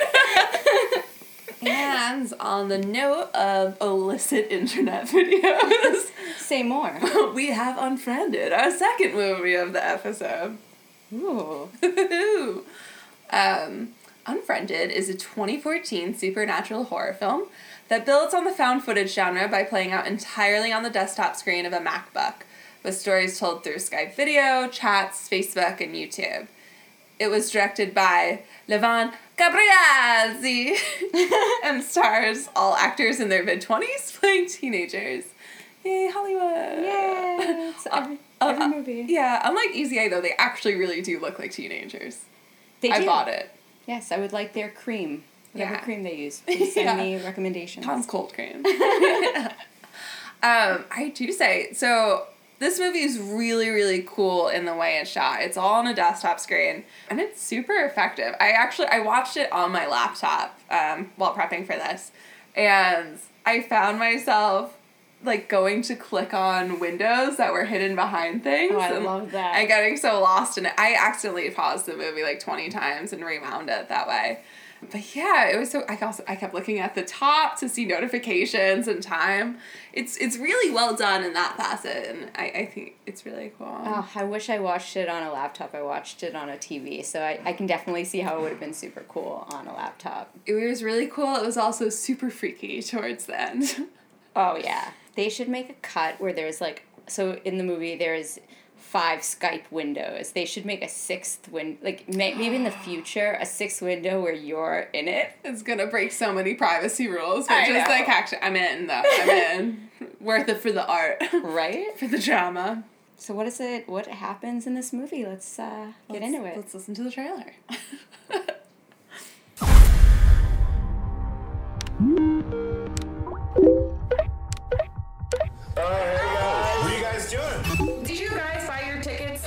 and on the note of illicit internet videos, say more. we have Unfriended, our second movie of the episode. Ooh. um, Unfriended is a 2014 supernatural horror film that builds on the found footage genre by playing out entirely on the desktop screen of a MacBook, with stories told through Skype video, chats, Facebook, and YouTube. It was directed by Levan Gabriadze and stars all actors in their mid 20s playing teenagers. Yay, Hollywood! Yay! It's every, Uh, every uh, movie. Yeah, unlike Easy A though, they actually really do look like teenagers. They I do. bought it. Yes, I would like their cream. Whatever Yeah. cream they use. Please send Yeah. me recommendations. Tom's cold cream. um, I do say so. This movie is really, really cool in the way it's shot. It's all on a desktop screen, and it's super effective. I actually I watched it on my laptop um, while prepping for this, and I found myself like going to click on windows that were hidden behind things. Oh, I love that. And getting so lost in it. I accidentally paused the movie like twenty times and rewound it that way. But yeah, it was so. I also I kept looking at the top to see notifications and time. It's it's really well done in that facet, and I, I think it's really cool. Oh, I wish I watched it on a laptop. I watched it on a TV, so I, I can definitely see how it would have been super cool on a laptop. It was really cool. It was also super freaky towards the end. Oh yeah, they should make a cut where there's like so in the movie there's five Skype windows. They should make a sixth win like may, maybe in the future a sixth window where you're in it. It's gonna break so many privacy rules, but I just know. like actually, I'm in though. I'm in. Worth it for the art, right? For the drama. So what is it? What happens in this movie? Let's uh, get Let's- into it. Let's listen to the trailer. What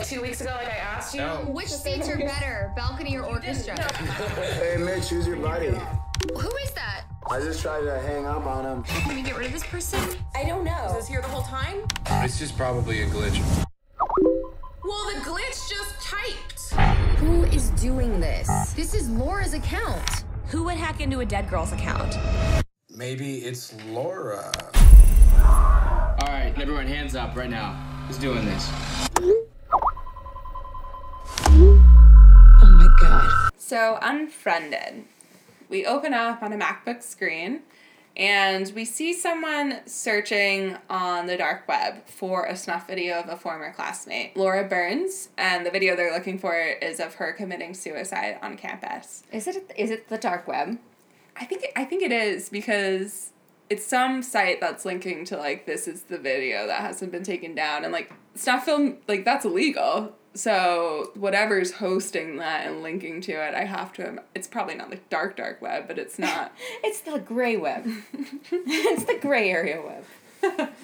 two weeks ago like I asked you? No. Which seats are better, balcony or orchestra? Hey, Mitch, who's your buddy? Who is that? I just tried to hang up on him. Can we get rid of this person? I don't know. Was this here the whole time? This is probably a glitch. Well, the glitch just typed. Who is doing this? This is Laura's account. Who would hack into a dead girl's account? Maybe it's Laura. All right, everyone, hands up right now. Who's doing this? Oh my god. So, Unfriended. We open up on a MacBook screen and we see someone searching on the dark web for a snuff video of a former classmate, Laura Burns, and the video they're looking for is of her committing suicide on campus. Is it is it the dark web? I think I think it is because it's some site that's linking to like this is the video that hasn't been taken down and like snuff film like that's illegal. So whatever's hosting that and linking to it, I have to. It's probably not the dark dark web, but it's not. it's the gray web. it's the gray area web.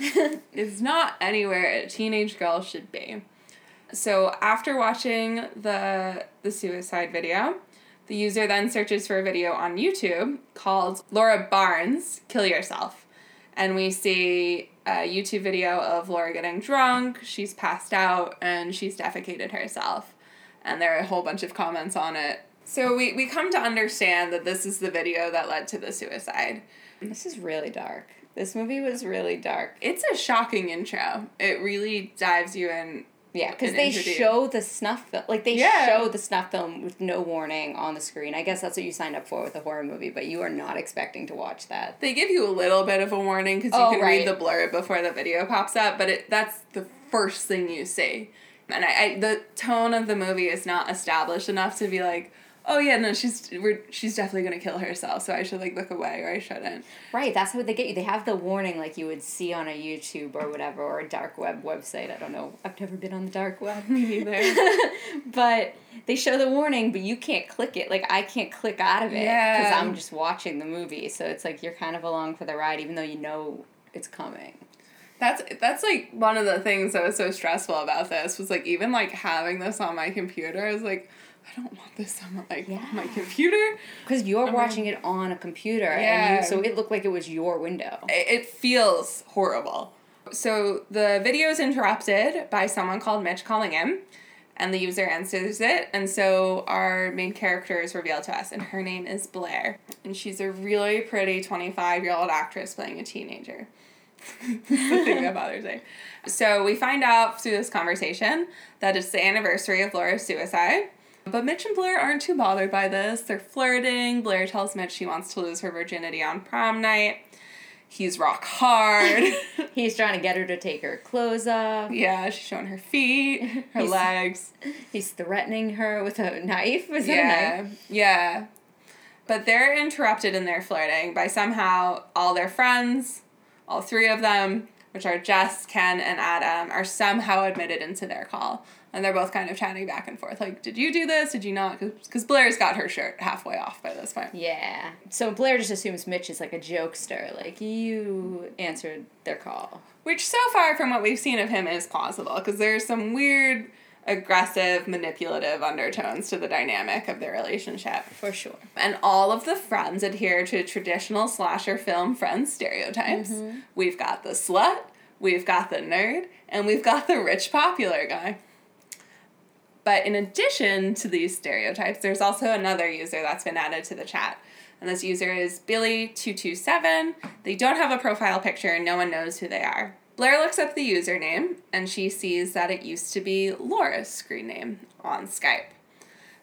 it's not anywhere a teenage girl should be. So after watching the the suicide video, the user then searches for a video on YouTube called Laura Barnes Kill Yourself. And we see a YouTube video of Laura getting drunk, she's passed out, and she's defecated herself. And there are a whole bunch of comments on it. So we, we come to understand that this is the video that led to the suicide. This is really dark. This movie was really dark. It's a shocking intro. It really dives you in. Yeah, because they introduce- show the snuff film, like they Yeah. show the snuff film with no warning on the screen. I guess that's what you signed up for with a horror movie, but you are not expecting to watch that. They give you a little bit of a warning because you Oh, can right. read the blurb before the video pops up, but it that's the first thing you see. And I, I the tone of the movie is not established enough to be like, oh yeah, no, she's we're she's definitely gonna kill herself, so I should like look away or I shouldn't. Right, that's how they get you. They have the warning like you would see on a YouTube or whatever or a dark web website. I don't know. I've never been on the dark web. Me neither. but they show the warning, but you can't click it. Like I can't click out of it because Yeah. I'm just watching the movie. So it's like you're kind of along for the ride, even though you know it's coming. That's that's like one of the things that was so stressful about this was like even like having this on my computer. I was like, I don't want this on my like my computer. Because you're Um, watching it on a computer, and Yeah. you, so it looked like it was your window. it feels horrible. So the video is interrupted by someone called Mitch calling him, and the user answers it. And so our main character is revealed to us, and her name is Blair. And she's a really pretty 25 year old actress playing a teenager. The thing that bothers me. So we find out through this conversation that it's the anniversary of Laura's suicide. But Mitch and Blair aren't too bothered by this. They're flirting. Blair tells Mitch she wants to lose her virginity on prom night. He's rock hard. He's trying to get her to take her clothes off. yeah, she's showing her feet, her He's- legs. He's threatening her with a knife. Was that a yeah, knife? yeah. But they're interrupted in their flirting by somehow all their friends, all three of them, which are Jess, Ken, and Adam, are somehow admitted into their call. And they're both kind of chatting back and forth. Like, did you do this? Did you not? Because Blair's got her shirt halfway off by this point. Yeah. So Blair just assumes Mitch is like a jokester. Like, you answered their call. Which, so far from what we've seen of him, is plausible. Because there's some weird, aggressive, manipulative undertones to the dynamic of their relationship. For sure. And all of the friends adhere to traditional slasher film friend stereotypes. Mhm. We've got the slut, we've got the nerd, and we've got the rich popular guy. But in addition to these stereotypes, there's also another user that's been added to the chat. And this user is Billy227. They don't have a profile picture and no one knows who they are. Blair looks up the username and she sees that it used to be Laura's screen name on Skype.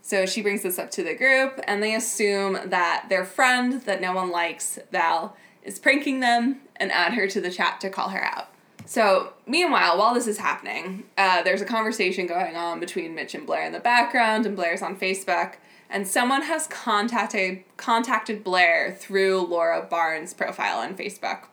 So she brings this up to the group, and they assume that their friend that no one likes, Val, is pranking them and add her to the chat to call her out. So, meanwhile, while this is happening, uh, there's a conversation going on between Mitch and Blair in the background, and Blair's on Facebook, and someone has contacted contacted Blair through Laura Barnes' profile on Facebook.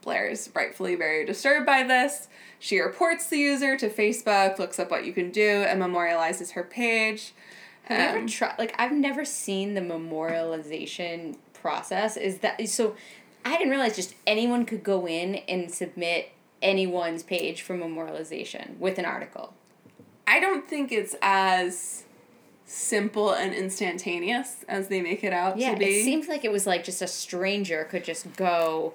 Blair is rightfully very disturbed by this. She reports the user to Facebook, looks up what you can do, and memorializes her page. Have you Um, ever tried? Like, I've never seen the memorialization process. Is that so? I didn't realize just anyone could go in and submit anyone's page for memorialization with an article. I don't think it's as simple and instantaneous as they make it out Yeah, to be. it seems like it was like just a stranger could just go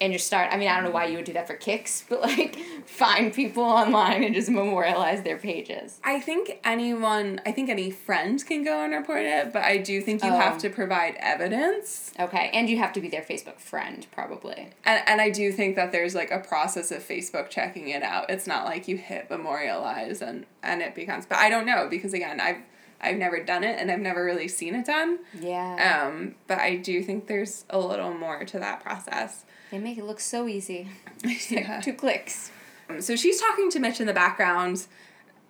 and just start. I mean, I don't know why you would do that for kicks, but like find people online and just memorialize their pages. I think anyone, I think any friend can go and report it, but I do think you Oh. have to provide evidence. Okay, and you have to be their Facebook friend, probably. And, and I do think that there's like a process of Facebook checking it out. It's not like you hit memorialize and, and it becomes, but I don't know because again, I've, I've never done it and I've never really seen it done. Yeah. Um, but I do think there's a little more to that process. They make it look so easy. Just like two clicks. Um, So she's talking to Mitch in the background,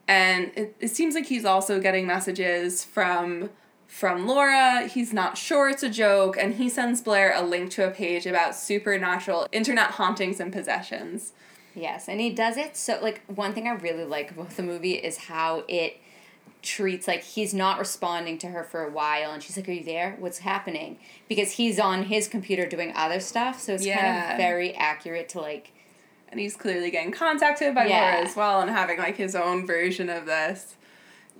and it, it seems like he's also getting messages from from Laura. He's not sure it's a joke, and he sends Blair a link to a page about supernatural internet hauntings and possessions. Yes, and he does it so like one thing I really like about the movie is how it treats like he's not responding to her for a while and she's like, Are you there? What's happening? Because he's on his computer doing other stuff, so it's kind of very accurate to like And he's clearly getting contacted by Yeah. Laura as well, and having like his own version of this.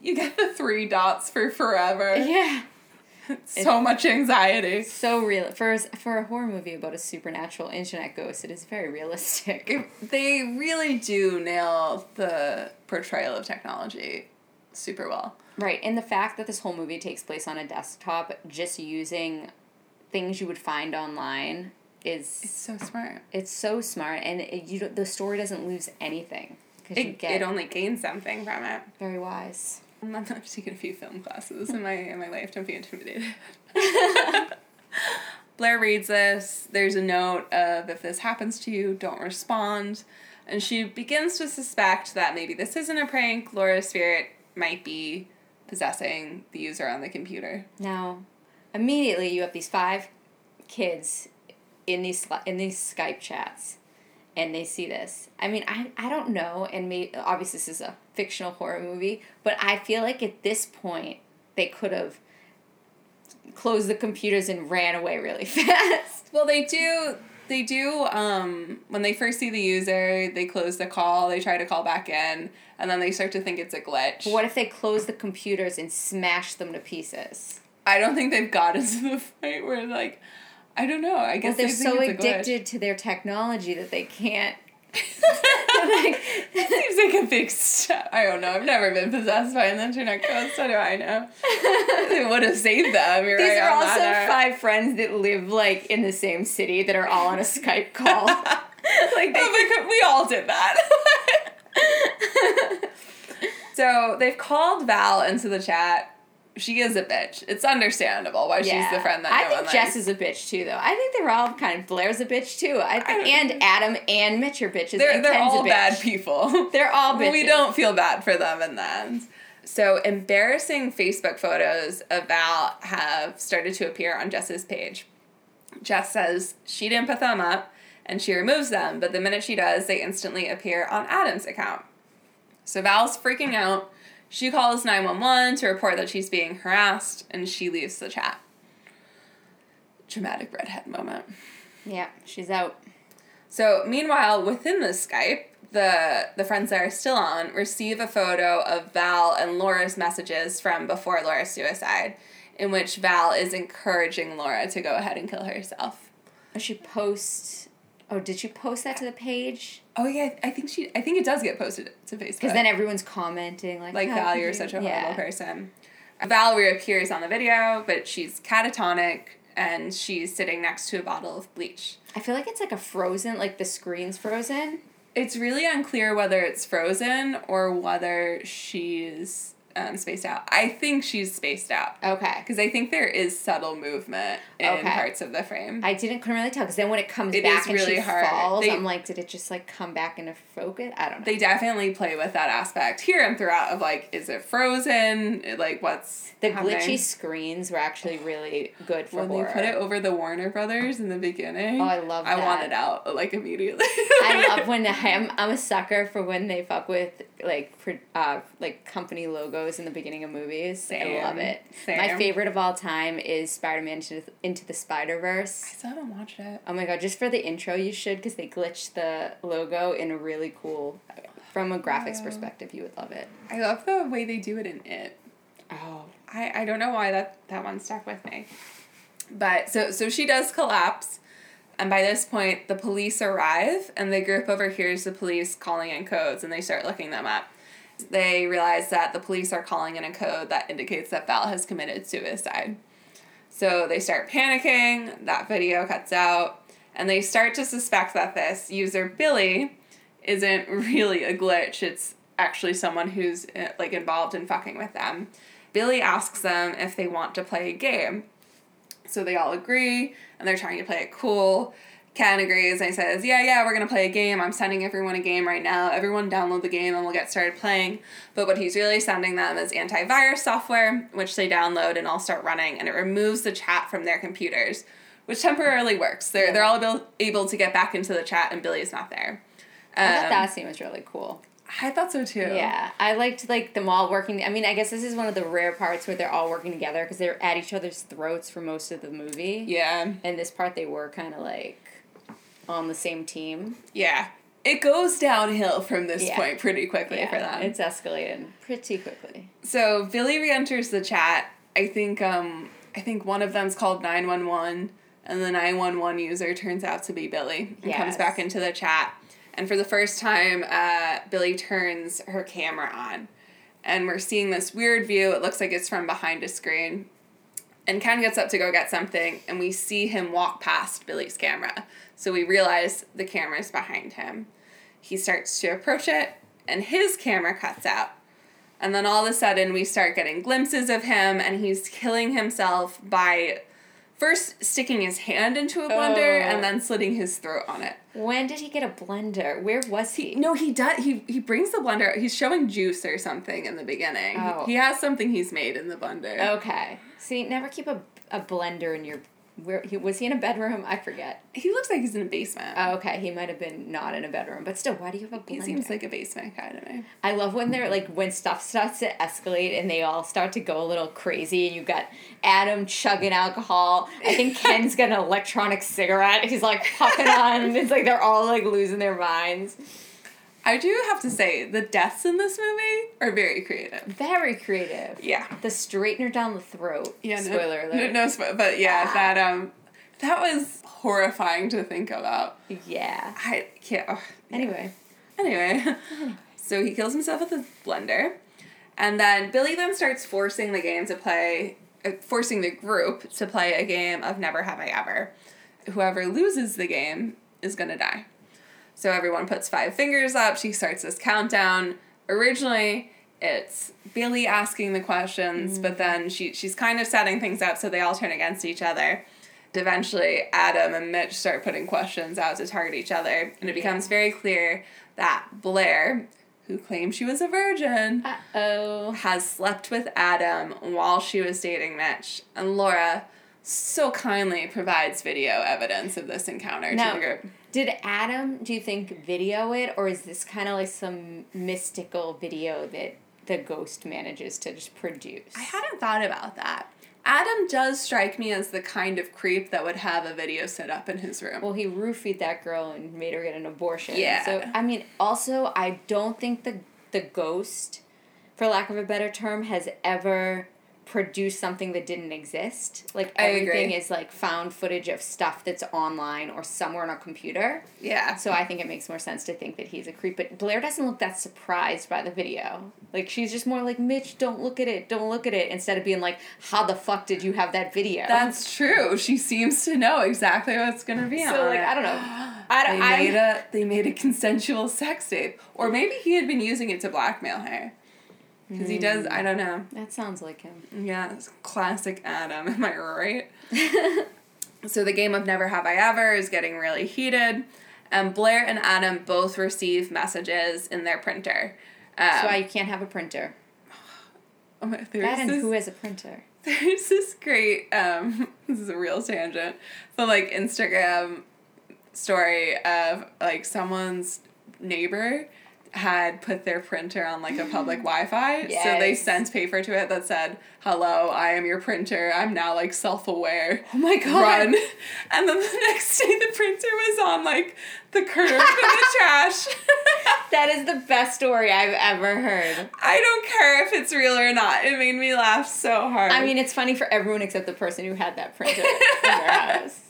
You get the three dots for forever. Yeah. so much anxiety. So real for a, for a horror movie about a supernatural internet ghost, it is very realistic. They really do nail the portrayal of technology super well. Right, and the fact that this whole movie takes place on a desktop, just using things you would find online, is it's so smart. It's so smart, and it, you the story doesn't lose anything because you It, get it only gains something from it. very wise. I'm not I've taken a few film classes in my in my life. Don't be intimidated. Blair reads this. There's a note of if this happens to you, don't respond. And she begins to suspect that maybe this isn't a prank. Laura's spirit might be possessing the user on the computer. Now, immediately you have these five kids in these in these Skype chats, and they see this. I mean, I I don't know, and may obviously this is a fictional horror movie, but I feel like at this point they could have closed the computers and ran away really fast. Well, they do. They do. Um, when they first see the user, they close the call. They try to call back in, and then they start to think it's a glitch. But what if they close the computers and smash them to pieces? I don't think they've got to the point where like, I don't know. I Well, guess they're they think so it's a glitch. addicted to their technology that they can't. That seems like a big step. I don't know. I've never been possessed by an internet ghost. What do I know? it would have saved them. You're These right are also five friends that live like in the same city that are all on a Skype call. like they, Oh, we all did that. so they've called Val into the chat, she is a bitch. It's understandable why she's the friend that I no think Jess likes. is a bitch too, though. I think they're all kind of Blair's a bitch too. I think, and Adam and Mitch are bitches. They're, they're all bad people. They're all bitches. We don't feel bad for them in end. So embarrassing Facebook photos of Val have started to appear on Jess's page. Jess says she didn't put them up and she removes them, but the minute she does, they instantly appear on Adam's account. So Val's freaking out. She calls 911 to report that she's being harassed and she leaves the chat. Dramatic redhead moment. Yeah, she's out. So meanwhile, within the Skype, the the friends that are still on receive a photo of Val and Laura's messages from before Laura's suicide, in which Val is encouraging Laura to go ahead and kill herself. She posts. Oh, did she post that to the page? Oh yeah, I think she. I think it does get posted to Facebook. Because then everyone's commenting like, like "How Val, you're such a Yeah. horrible person. Val reappears on the video, but she's catatonic and she's sitting next to a bottle of bleach. I feel like it's like a frozen, like the screen's frozen. It's really unclear whether it's frozen or whether she's um, spaced out. I think she's spaced out. Okay. Because I think there is subtle movement in Okay. parts of the frame. I didn't couldn't really tell because then when it comes It back and really she hard. falls, They- I'm like, did it just like come back into focus? I don't know. they definitely play with that aspect here and throughout of like, is it frozen? Like, what's the happening? glitchy screens were actually really good for when horror. they put it over the Warner Brothers in the beginning. Oh, I love I that. want it out like immediately. I love when I'm I'm a sucker for when they fuck with like pro- uh like company logos in the beginning of movies. I love Same. it. My favorite of all time is Spider Man into, into the Spider Verse. I still haven't watched it. Oh my god! Just for the intro, you should because they glitched the logo in a really cool. From a graphics Oh. perspective, you would love it. I love the way they do it in it. Oh. I, I don't know why that, that one stuck with me. But so so she does collapse. And by this point, the police arrive and the group overhears the police calling in codes and they start looking them up. They realize that the police are calling in a code that indicates that Val has committed suicide. So they start panicking, that video cuts out, and they start to suspect that this user, Billy, isn't really a glitch. It's actually someone who's uh, like involved in fucking with them. Billy asks them if they want to play a game. So they all agree and they're trying to play it cool. Ken agrees and he says, Yeah, yeah, we're gonna play a game. I'm sending everyone a game right now. Everyone download the game and we'll get started playing. But what he's really sending them is antivirus software, which they download and all start running, and it removes the chat from their computers, which temporarily works. They're, they're all able, able to get back into the chat and Billy's not there. I thought Um, that scene was really cool. I thought so too. Yeah, I liked like them all working. I mean, I guess this is one of the rare parts where they're all working together because they're at each other's throats for most of the movie. Yeah. And this part, they were kind of like on the same team. Yeah. It goes downhill from this Yeah. point pretty quickly Yeah, for them. It's escalated pretty quickly. So Billy re-enters the chat. I think um I think one of them's called nine one one, and the nine one one user turns out to be Billy and comes back into the chat. And for the first time, uh, Billy turns her camera on, and we're seeing this weird view. It looks like it's from behind a screen. And Ken gets up to go get something, and we see him walk past Billy's camera. So we realize the camera's behind him. He starts to approach it, and his camera cuts out. And then all of a sudden, we start getting glimpses of him, and he's killing himself by first sticking his hand into a blender Oh. and then slitting his throat on it. When did he get a blender? Where was he? No, he does. He he brings the blender. He's showing juice or something in the beginning. Oh. He has something he's made in the blender. Okay. See, never keep a, a blender in your. Where he was he in a bedroom? I forget. He looks like he's in a basement. Oh, okay. He might have been not in a bedroom, but still, why do you have a blender? He seems like a basement guy to me. I love when they're like when stuff starts to escalate and they all start to go a little crazy and you got Adam chugging alcohol. I think Ken's got an electronic cigarette. He's like puffing on and it's like they're all like losing their minds. I do have to say the deaths in this movie are very creative. Very creative. Yeah. The straightener down the throat. Yeah. No, Spoiler alert. No, no but yeah, Ah. that um, that was horrifying to think about. Yeah. I can't. oh, yeah. Anyway. Anyway, so he kills himself with a blender, and then Billy then starts forcing the game to play, uh, forcing the group to play a game of Never Have I Ever. Whoever loses the game is gonna die. So everyone puts five fingers up. She starts this countdown. Originally, it's Billy asking the questions, mm-hmm. but then she she's kind of setting things up so they all turn against each other. Eventually, Adam and Mitch start putting questions out to target each other, and it becomes very clear that Blair, who claimed she was a virgin, oh, has slept with Adam while she was dating Mitch, and Laura so kindly provides video evidence of this encounter Now, to the group. Did Adam, do you think, video it, or is this kind of like some mystical video that the ghost manages to just produce? I hadn't thought about that. Adam does strike me as the kind of creep that would have a video set up in his room. Well, he roofied that girl and made her get an abortion. Yeah. So I mean, also, I don't think the the ghost, for lack of a better term, has ever produced something that didn't exist. Like I everything agree. is like found footage of stuff that's online or somewhere on a computer. Yeah. So I think it makes more sense to think that he's a creep. But Blair doesn't look that surprised by the video. Like she's just more like, Mitch, don't look at it, don't look at it, instead of being like, How the fuck did you have that video? That's true. She seems to know exactly what's gonna be on So, like, it. I don't know. I they don't- I- made a they made a consensual sex tape, or maybe he had been using it to blackmail her. Because he does, I don't know. That sounds like him. Yeah, it's classic Adam. Am I right? so the game of Never Have I Ever is getting really heated, and Blair and Adam both receive messages in their printer. Um, That's why you can't have a printer. oh my- That and this- who has a printer? There's this great um this is a real tangent, but like Instagram story of like someone's neighbor had put their printer on like a public Wi-Fi. So they sent paper to it that said, "Hello, I am your printer. I'm now like self-aware." Oh my God. Run. And then the next day the printer was on like the curb in the trash. That is the best story I've ever heard. I don't care if it's real or not. It made me laugh so hard. I mean, it's funny for everyone except the person who had that printer in their house.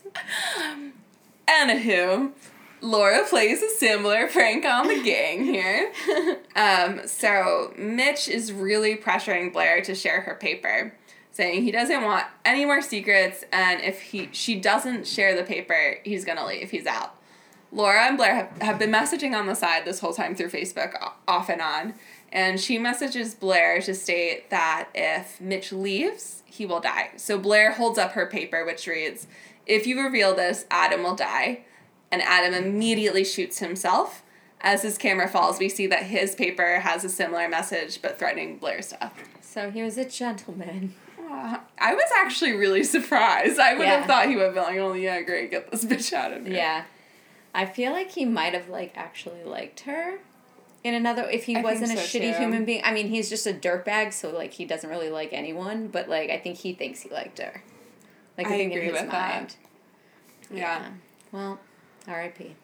Anywho, Laura plays a similar prank on the gang here. Um, so Mitch is really pressuring Blair to share her paper, saying he doesn't want any more secrets, and if he she doesn't share the paper, he's gonna leave. He's out. Laura and Blair have, have been messaging on the side this whole time through Facebook, off and on. And she messages Blair to state that if Mitch leaves, he will die. So Blair holds up her paper, which reads If you reveal this, Adam will die. And Adam immediately shoots himself. As his camera falls, we see that his paper has a similar message but threatening Blair's death. So he was a gentleman. Aw, I was actually really surprised. I would Yeah. have thought he would have been like, oh, yeah, great, get this bitch out of here. Yeah. I feel like he might have like actually liked her. In another if he I wasn't a shitty too. human being. I mean, he's just a dirtbag, so like he doesn't really like anyone, but like I think he thinks he liked her. Like I, I think agree in his with that. mind. Yeah. Well, R.I.P.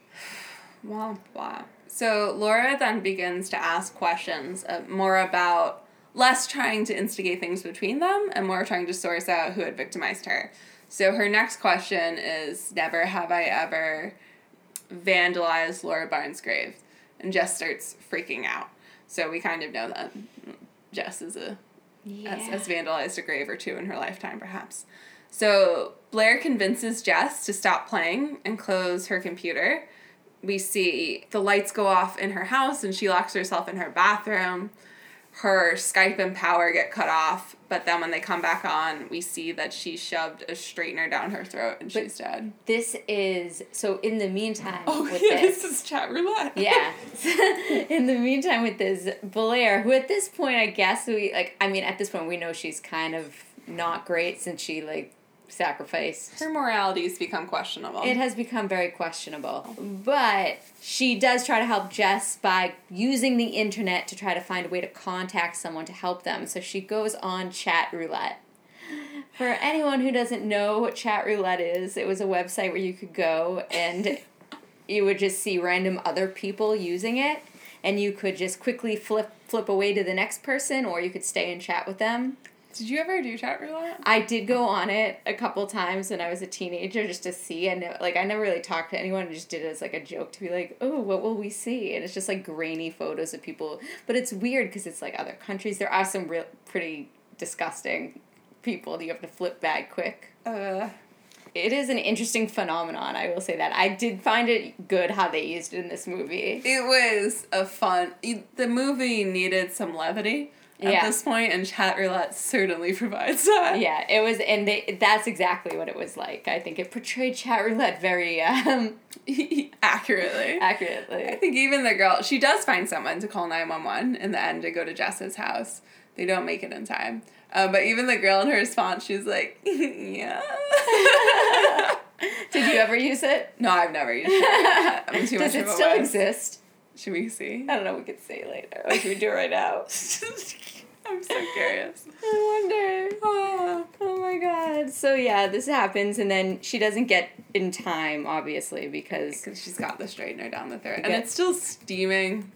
Womp womp. So Laura then begins to ask questions uh, more about less trying to instigate things between them and more trying to source out who had victimized her. So her next question is Never have I ever vandalized Laura Barnes' grave. And Jess starts freaking out. So we kind of know that Jess is a has, has vandalized a grave or two in her lifetime, perhaps. So Blair convinces Jess to stop playing and close her computer. We see the lights go off in her house and she locks herself in her bathroom. Her Skype and power get cut off, but then when they come back on, we see that she shoved a straightener down her throat and she's dead. This is so in the meantime Oh, with yeah, this. this is chat roulette. yeah. in the meantime, with this Blair, who at this point, I guess we like. I mean, at this point, we know she's kind of not great since she like sacrificed. Her morality has become questionable. It has become very questionable, but she does try to help Jess by using the internet to try to find a way to contact someone to help them. So she goes on chat roulette. For anyone who doesn't know what chat roulette is, it was a website where you could go and you would just see random other people using it and you could just quickly flip flip away to the next person or you could stay and chat with them. Did you ever do chat roulette? I did go on it a couple times when I was a teenager just to see and like I never really talked to anyone. I just did it as like a joke to be like, oh, what will we see? And it's just like grainy photos of people, but it's weird because it's like other countries. There are some real pretty disgusting people that you have to flip back quick. Uh, it is an interesting phenomenon. I will say that I did find it good how they used it in this movie. It was a fun. The movie needed some levity at Yeah. this point, and chat roulette certainly provides that. Yeah, it was, and they, that's exactly what it was like. I think it portrayed chat roulette very um, accurately. accurately. I think even the girl, she does find someone to call 911 in the end to go to Jess's house. They don't make it in time. Uh, but even the girl in her response, she's like, yeah. Did you ever use it? No, I've never used it. I'm too Does much it of a still exist? Should we see? I don't know. We could say later. Or should we do it right now? I'm so curious. I wonder. Oh, oh my god. So yeah, this happens, and then she doesn't get in time, obviously, because Because she's got the straightener down the throat. And it's still steaming.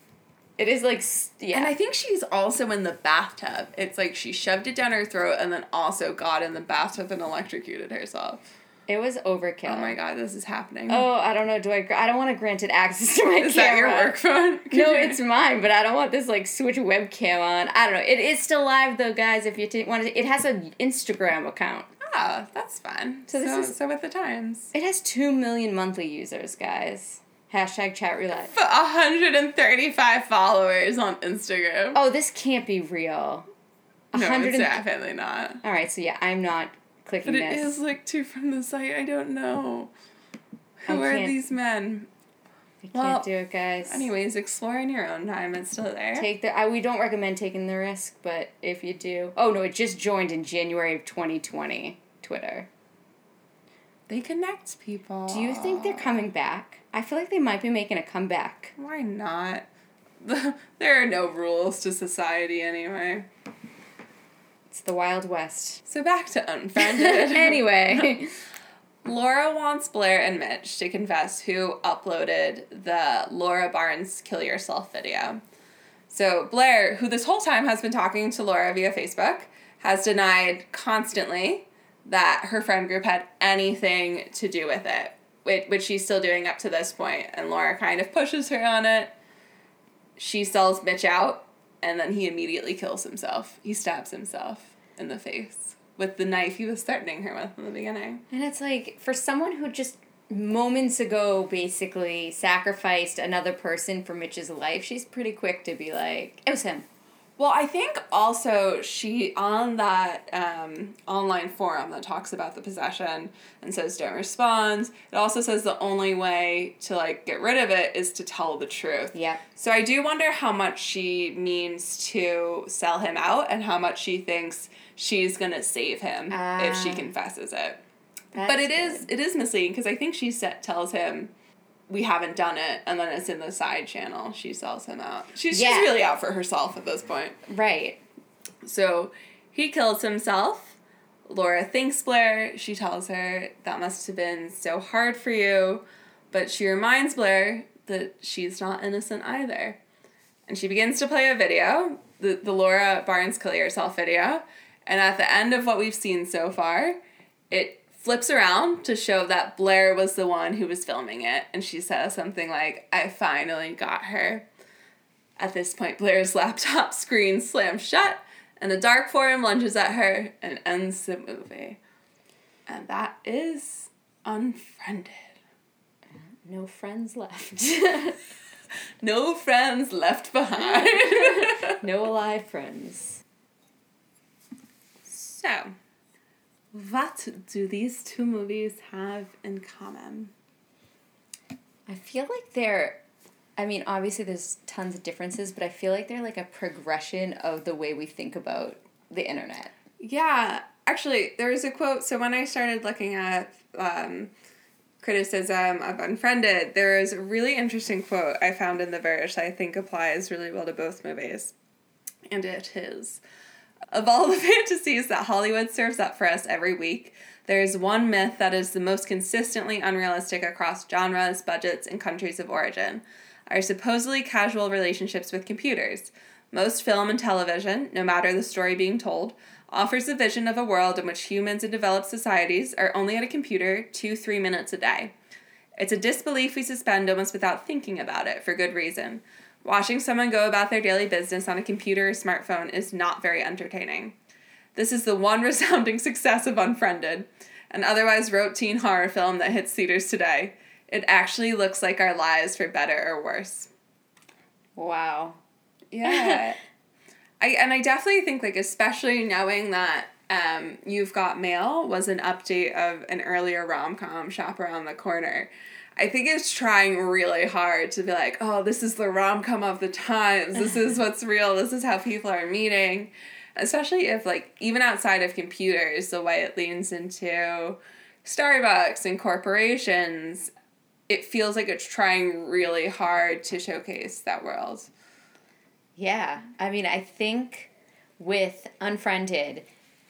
it is like yeah. And I think she's also in the bathtub. It's like she shoved it down her throat and then also got in the bathtub and electrocuted herself. It was overkill. Oh my god, this is happening. Oh, I don't know. Do I? I don't want to grant it access to my is camera. that your work phone? No, it's mine, but I don't want this like switch webcam on. I don't know. It is still live though, guys. If you t- want to, it has an Instagram account. Ah, that's fun. So this so, is- so with the times. It has two million monthly users, guys. Hashtag chat roulette. But 135 followers on Instagram. Oh, this can't be real. No, hundred it's definitely not. All right, so yeah, I'm not clicking But it this. is like two from the site. I don't know. I Who are these men? I can't well, do it, guys. Anyways, explore in your own time. It's still there. Take the. I, we don't recommend taking the risk, but if you do, oh no, it just joined in January of 2020. Twitter. they connect people. Do you think they're coming back? I feel like they might be making a comeback. Why not? there are no rules to society anyway. It's the Wild West. So back to Unfriended. anyway, Laura wants Blair and Mitch to confess who uploaded the Laura Barnes Kill Yourself video. So, Blair, who this whole time has been talking to Laura via Facebook, has denied constantly that her friend group had anything to do with it, which, which she's still doing up to this point. And Laura kind of pushes her on it. She sells Mitch out, and then he immediately kills himself. He stabs himself in the face with the knife he was threatening her with in the beginning. and it's like for someone who just moments ago basically sacrificed another person for Mitch's life, she's pretty quick to be like, it was him. Well, I think also she on that um, online forum that talks about the possession and says don't respond. It also says the only way to like get rid of it is to tell the truth. Yeah. So I do wonder how much she means to sell him out and how much she thinks she's gonna save him if she Ah. confesses it. But it is it is misleading because I think she set, tells him we haven't done it and then it's in the side channel she sells him out. She's Yeah. she's really out for herself at this point. Right. So he kills himself. Laura thanks Blair. She tells her that must have been so hard for you, but she reminds Blair that she's not innocent either. And she begins to play a video, the, the Laura Barnes Kill Yourself video. And at the end of what we've seen so far, it flips around to show that Blair was the one who was filming it. And she says something like, I finally got her. At this point, Blair's laptop screen slams shut, and a dark form lunges at her and ends the movie. And that is Unfriended. No friends left. No friends left behind. no alive friends. so, what do these two movies have in common? I feel like they're I mean, obviously there's tons of differences, but I feel like they're like a progression of the way we think about the internet. Yeah, actually, there was a quote. So when I started looking at um, criticism of Unfriended, there is a really interesting quote I found in The Verge that I think applies really well to both movies. And it is Of all the fantasies that Hollywood serves up for us every week, there is one myth that is the most consistently unrealistic across genres, budgets, and countries of origin our supposedly casual relationships with computers. Most film and television, no matter the story being told, offers a vision of a world in which humans in developed societies are only at a computer two, three minutes a day. It's a disbelief we suspend almost without thinking about it, for good reason. Watching someone go about their daily business on a computer or smartphone is not very entertaining. This is the one resounding success of Unfriended. an otherwise routine horror film that hits theaters today. It actually looks like our lives for better or worse. Wow. Yeah. I and I definitely think like especially knowing that um, You've Got Mail was an update of an earlier rom com Shop Around the Corner. I think it's trying really hard to be like, oh, this is the rom com of the times. This is what's real. This is how people are meeting. Especially if, like, even outside of computers, the way it leans into Starbucks and corporations, it feels like it's trying really hard to showcase that world. Yeah. I mean, I think with Unfriended,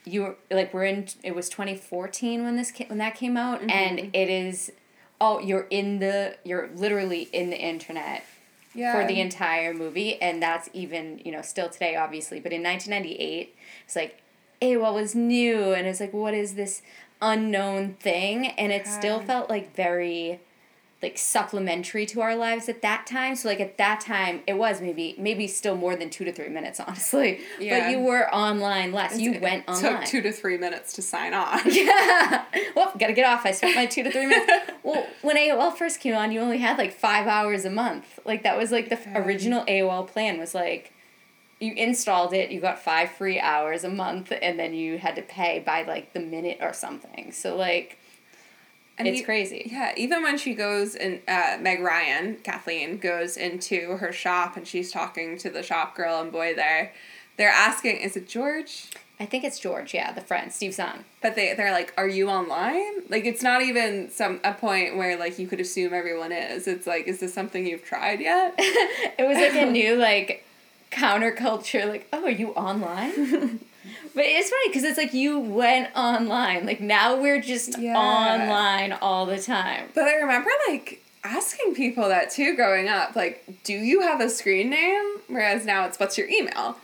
you were like we're in it was 2014 when this when that came out and Mhm. it is oh you're in the you're literally in the internet Yeah. for the entire movie and that's even you know still today obviously but in 1998 it's like AOL was new and it's like what is this unknown thing and it still felt like very like supplementary to our lives at that time so like at that time it was maybe maybe still more than two to three minutes honestly Yeah. but you were online less you It went online Took two to three minutes to sign on. yeah. Well, gotta get off. I spent my two to three minutes. Well, when AOL first came on, you only had like five hours a month. Like that was like the f original AOL plan was like, you installed it, you got five free hours a month, and then you had to pay by like the minute or something. So like, it's e- crazy. Yeah, even when she goes and uh, Meg Ryan, Kathleen goes into her shop and she's talking to the shop girl and boy there, they're asking, is it George? I think it's George. Yeah, the friend Steve Zahn. But they they're like, are you online? Like it's not even some a point where like you could assume everyone is. It's like, is this something you've tried yet? It was like a new like counterculture. Like, oh, are you online? But it's funny because it's like you went online. Like now we're just Yeah. online all the time. But I remember like asking people that too growing up. Like, do you have a screen name? Whereas now it's what's your email?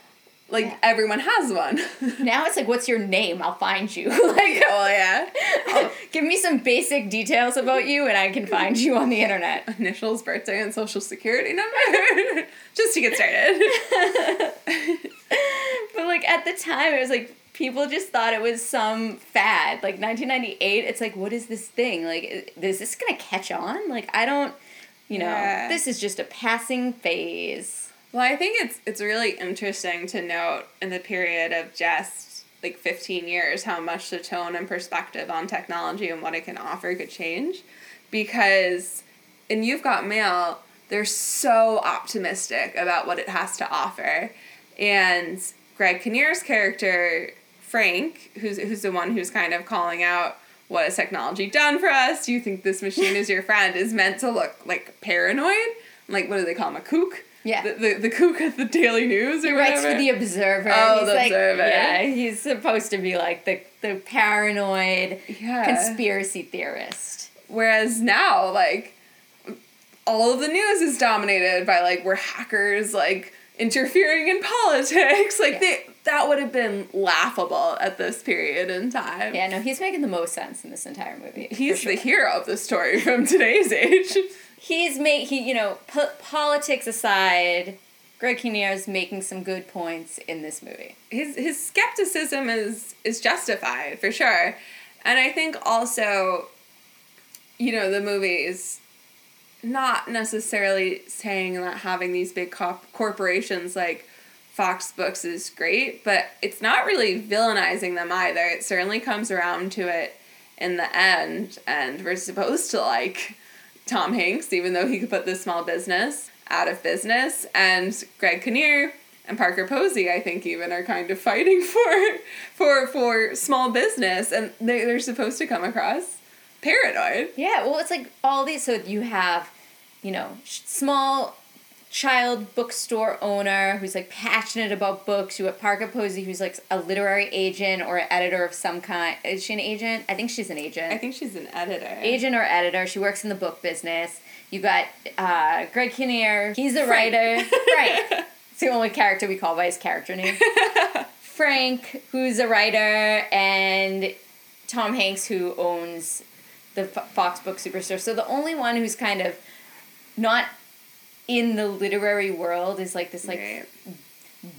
Like everyone has one. Now it's like, what's your name? I'll find you. like, oh yeah. Oh. give me some basic details about you, and I can find you on the internet. Initials, birthday, and social security number, just to get started. But like at the time, it was like people just thought it was some fad. Like 1998, it's like, what is this thing? Like, is this gonna catch on? Like, I don't, you know, Yeah. this is just a passing phase. Well, I think it's it's really interesting to note in the period of just like 15 years how much the tone and perspective on technology and what it can offer could change because in You've Got Mail, they're so optimistic about what it has to offer. And Greg Kinnear's character, Frank, who's who's the one who's kind of calling out what has technology done for us? Do you think this machine is your friend? Is meant to look like paranoid. Like what do they call him? A kook? Yeah. The, the, the kook at the Daily News or He writes whatever? for the Observer. Oh, He's the like, Observer. Yeah, he's supposed to be like the the paranoid Yeah. conspiracy theorist. Whereas now, like, all of the news is dominated by like we're hackers, like interfering in politics. Like they that would have been laughable at this period in time. Yeah, no, he's making the most sense in this entire movie. He's sure. the hero of the story from today's age. he's make he you know po- politics aside greg kinnear is making some good points in this movie his his skepticism is is justified for sure and i think also you know the movies not necessarily saying that having these big cop- corporations like fox books is great but it's not really villainizing them either it certainly comes around to it in the end and we're supposed to like tom hanks even though he could put this small business out of business and greg kinnear and Parker Posey, I think, even are kind of fighting for for for small business, and they they're supposed to come across paranoid. yeah well it's like all these so you have you know small child bookstore owner who's like passionate about books you have parker posey who's like a literary agent or an editor of some kind is she an agent i think she's an agent I think she's an editor. agent or editor. She works in the book business. You got uh, Greg Kinnear. He's a Frank. writer. Frank. It's the only character we call by his character name. Frank, who's a writer, and Tom Hanks, who owns the Fox Book Superstore. So the only one who's kind of not in the literary world is like this like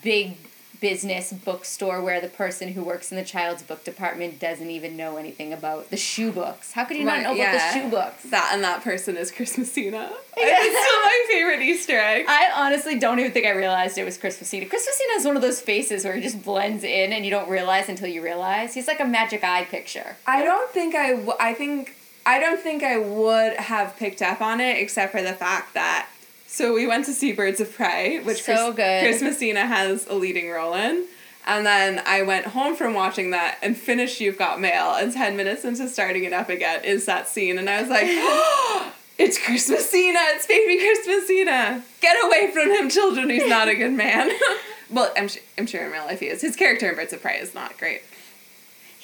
big business bookstore where the person who works in the child's book department doesn't even know anything about the shoe books. How could you not Right, know about the shoe books? That and that person is Chris Messina. It's still my favorite Easter egg. I honestly don't even think I realized it was Chris Messina. Christmasina is one of those faces where he just blends in and you don't realize until you realize. He's like a magic eye picture. I don't think I. W- I think I don't think I would have picked up on it except for the fact that. So we went to see Birds of Prey, which So Chris, good. Chris Messina has a leading role in. And then I went home from watching that and finished You've Got Mail. And 10 minutes into starting it up again is that scene. And I was like, it's Chris Messina. It's baby Chris Messina. Get away from him, children. He's not a good man. well, I'm, su- I'm sure in real life he is. His character in Birds of Prey is not great.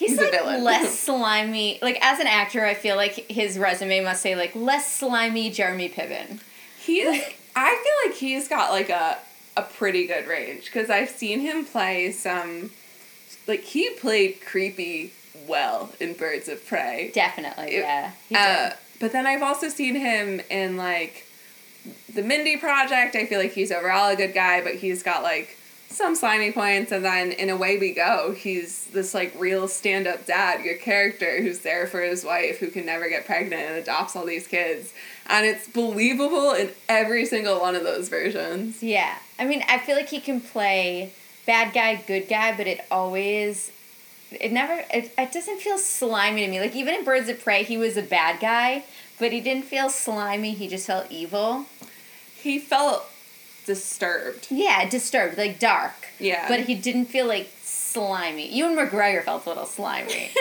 He's, He's a villain. less slimy. Like as an actor, I feel like his resume must say like less slimy Jeremy Piven. He's. I feel like he's got like a a pretty good range because I've seen him play some. Like he played creepy well in Birds of Prey. Definitely, yeah. He Uh, but then I've also seen him in like the Mindy Project. I feel like he's overall a good guy, but he's got like some slimy points. And then in Away We Go, he's this like real stand up dad, good character who's there for his wife who can never get pregnant and adopts all these kids. And it's believable in every single one of those versions. Yeah. I mean, I feel like he can play bad guy, good guy, but it always it never it, it doesn't feel slimy to me. Like even in Birds of Prey, he was a bad guy, but he didn't feel slimy, he just felt evil. He felt disturbed. Yeah, disturbed, like dark. Yeah. But he didn't feel like slimy. Ewan McGregor felt a little slimy.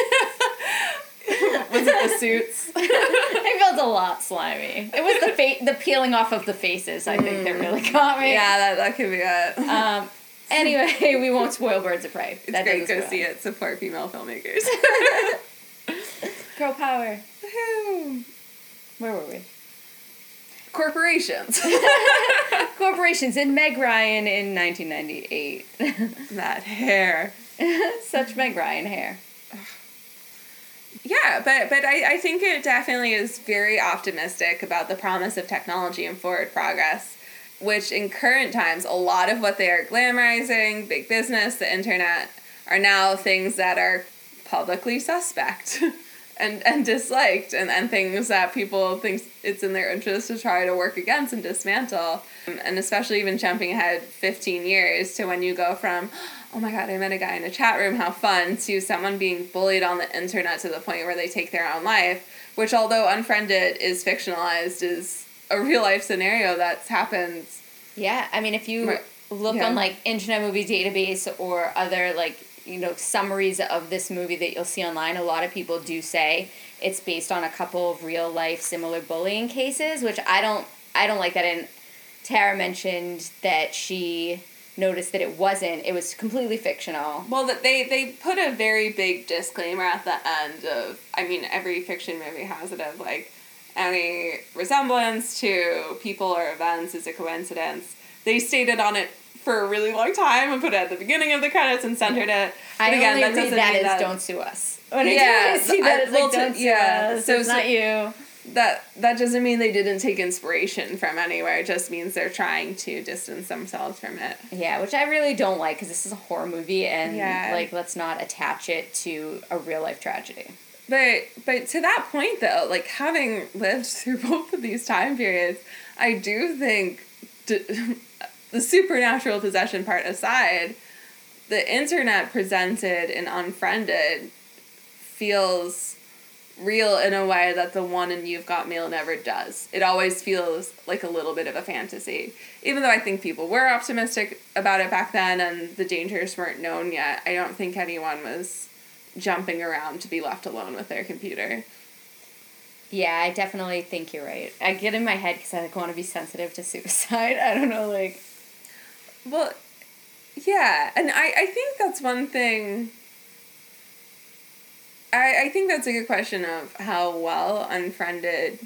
Was it the suits? he felt a lot slimy. It was the fa- the peeling off of the faces, I think, that really got me. Yeah, that, that could be it. Um, anyway, we won't spoil Birds of Prey. It's that great. Go see it. Support female filmmakers. Girl power. Where were we? Corporations. Corporations in Meg Ryan in 1998. that hair. Such Meg Ryan hair. Yeah, but but I, I think it definitely is very optimistic about the promise of technology and forward progress, which in current times, a lot of what they are glamorizing, big business, the internet, are now things that are publicly suspect and, and disliked and, and things that people think it's in their interest to try to work against and dismantle. Um, and especially even jumping ahead 15 years to when you go from, oh my god, I met a guy in a chat room, how fun, to someone being bullied on the internet to the point where they take their own life, which, although Unfriended is fictionalized, is a real life scenario that's happened. Yeah, I mean, if you look Yeah. on like Internet Movie Database or other like you know summaries of this movie that you'll see online, a lot of people do say it's based on a couple of real life similar bullying cases, which I don't I don't like that. And Tara mentioned that she noticed that it wasn't; it was completely fictional. Well, that they they put a very big disclaimer at the end of. I mean, every fiction movie has it of like any resemblance to people or events is a coincidence. They stated on it for a really long time and put it at the beginning of the credits and centered it. But I again, only that read that mean as that "Don't sue us." When yeah, do see so that, I- it's like well, to- "Don't sue yeah, us." so- it's so- not you. that that doesn't mean they didn't take inspiration from anywhere. It just means they're trying to distance themselves from it. Yeah, which I really don't like because this is a horror movie and Yeah. like let's not attach it to a real life tragedy. But but to that point though, like having lived through both of these time periods, I do think d- the supernatural possession part aside, the internet presented and unfriended feels real in a way that the one in You've Got Mail never does. It always feels like a little bit of a fantasy. Even though I think people were optimistic about it back then and the dangers weren't known yet, I don't think anyone was jumping around to be left alone with their computer. Yeah, I definitely think you're right. I get in my head because I like want to be sensitive to suicide. I don't know, like Well, yeah, and I, I think that's one thing. I, I think that's a good question of how well Unfriended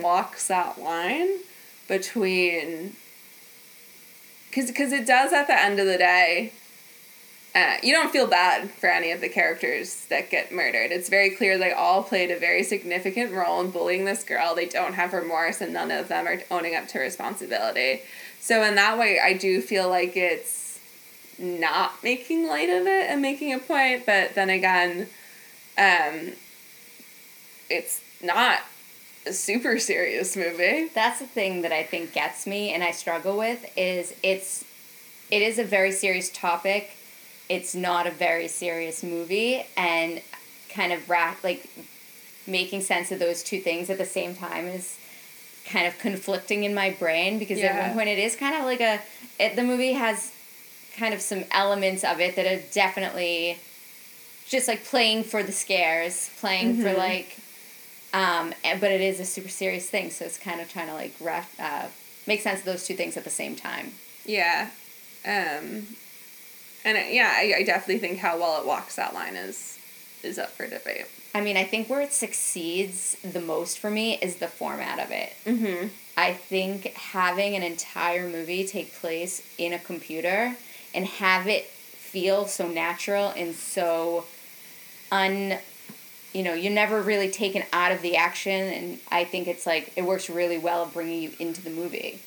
walks that line between. Because it does at the end of the day. Uh, you don't feel bad for any of the characters that get murdered. It's very clear they all played a very significant role in bullying this girl. They don't have remorse, and none of them are owning up to responsibility. So in that way, I do feel like it's not making light of it and making a point, but then again, um, it's not a super serious movie. That's the thing that I think gets me and I struggle with is it's it is a very serious topic. It's not a very serious movie and kind of ra- like making sense of those two things at the same time is kind of conflicting in my brain because at one point it is kind of like a it, the movie has kind of some elements of it that are definitely just like playing for the scares, playing for Mhm. like um, and- but it is a super serious thing, so it's kind of trying to like ra- uh, make sense of those two things at the same time. Yeah. Um, and I, yeah, I, I definitely think how well it walks that line is is up for debate. I mean, I think where it succeeds the most for me is the format of it. Mm-hmm. I think having an entire movie take place in a computer and have it feel so natural and so un you know you're never really taken out of the action and i think it's like it works really well of bringing you into the movie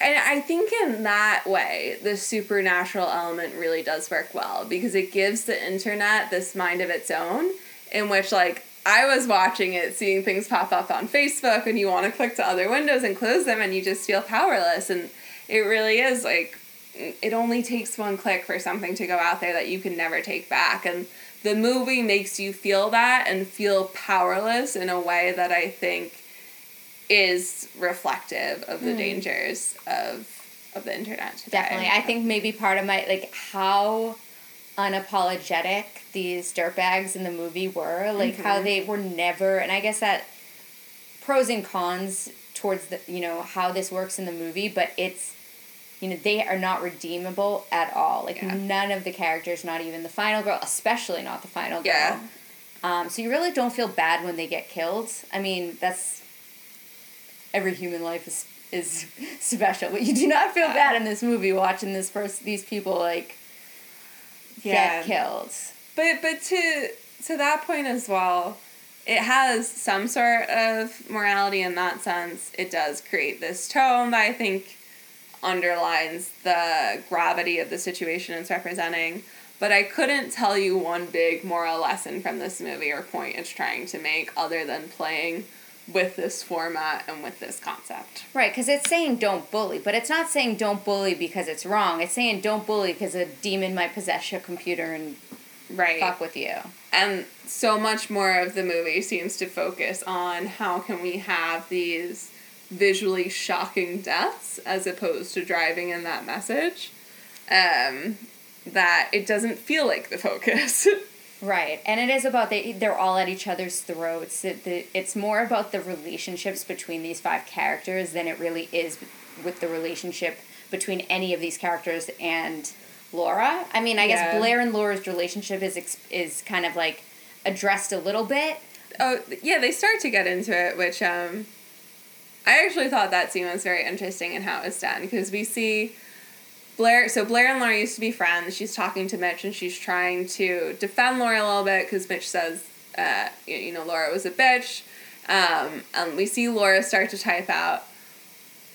And I think in that way, the supernatural element really does work well because it gives the internet this mind of its own, in which, like, I was watching it, seeing things pop up on Facebook, and you want to click to other windows and close them, and you just feel powerless. And it really is like, it only takes one click for something to go out there that you can never take back. And the movie makes you feel that and feel powerless in a way that I think is reflective of the Hmm. dangers of of the internet today. definitely i think maybe part of my like how unapologetic these dirtbags in the movie were like how Mhm. they were never and i guess that pros and cons towards the you know how this works in the movie but it's you know they are not redeemable at all like none of the characters not even the final girl especially not the final girl Yeah. um, so you really don't feel bad when they get killed i mean that's every human life is is special but you do not feel bad in this movie watching this person these people like Yeah. get killed But but to to that point as well, it has some sort of morality in that sense. It does create this tone that I think underlines the gravity of the situation it's representing. But I couldn't tell you one big moral lesson from this movie or point it's trying to make other than playing with this format and with this concept. Right, because it's saying don't bully, but it's not saying don't bully because it's wrong. It's saying don't bully because a demon might possess your computer and right. fuck with you. And so much more of the movie seems to focus on how can we have these visually shocking deaths as opposed to driving in that message. Um, that it doesn't feel like the focus. Right, and it is about they they're all at each other's throats. It, the, it's more about the relationships between these five characters than it really is with the relationship between any of these characters and Laura. I mean, I guess Blair and Laura's relationship is is kind of like addressed a little bit. oh yeah, they start to get into it, which um, I actually thought that scene was very interesting in how it was done because we see Blair. So Blair and Laura used to be friends. She's talking to Mitch and she's trying to defend Laura a little bit because Mitch says, uh, you, you know, Laura was a bitch. Um, and we see Laura start to type out.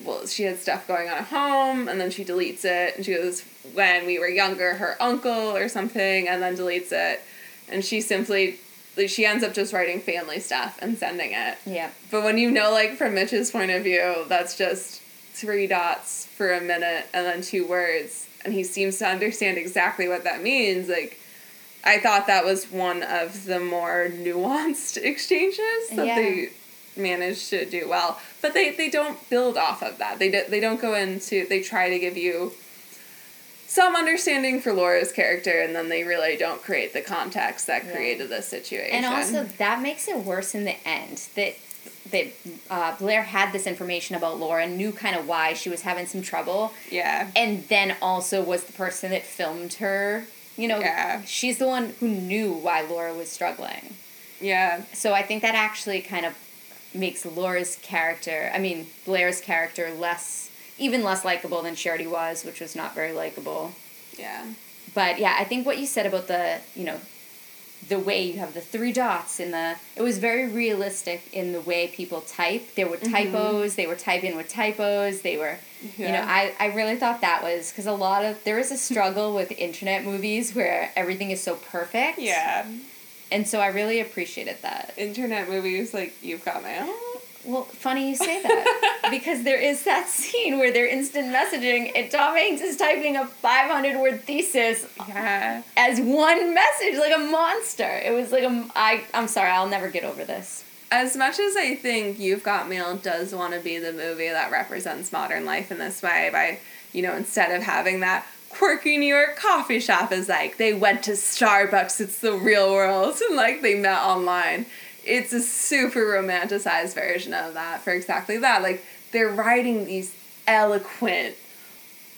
Well, she had stuff going on at home, and then she deletes it, and she goes, "When we were younger, her uncle or something," and then deletes it, and she simply, like, she ends up just writing family stuff and sending it. Yeah. But when you know, like, from Mitch's point of view, that's just three dots for a minute and then two words, and he seems to understand exactly what that means. Like, I thought that was one of the more nuanced exchanges that Yeah. they managed to do well. But they, they don't build off of that. They, do, they don't go into, they try to give you some understanding for Laura's character, and then they really don't create the context that Yeah. created this situation. And also, that makes it worse in the end. That that uh, Blair had this information about Laura, and knew kind of why she was having some trouble. Yeah. And then also was the person that filmed her. You know, Yeah. she's the one who knew why Laura was struggling. Yeah. So I think that actually kind of makes Laura's character, I mean, Blair's character less, even less likable than she already was, which was not very likable. Yeah. But yeah, I think what you said about the, you know, the way you have the three dots in the it was very realistic in the way people type there were Mhm. typos they were typing with typos they were you know i, I really thought that was because a lot of there is a struggle with internet movies where everything is so perfect Yeah. and so i really appreciated that Internet movies like You've Got Mail. Well funny you say that because there is that scene where they're instant messaging and tom hanks is typing a 500 word thesis Yeah. as one message like a monster it was like a I, i'm sorry i'll never get over this As much as I think You've Got Mail does want to be the movie that represents modern life in this way by, you know, instead of having that quirky New York coffee shop is like they went to Starbucks, it's the real world, and like they met online. It's a super romanticized version of that for exactly that. Like they're writing these eloquent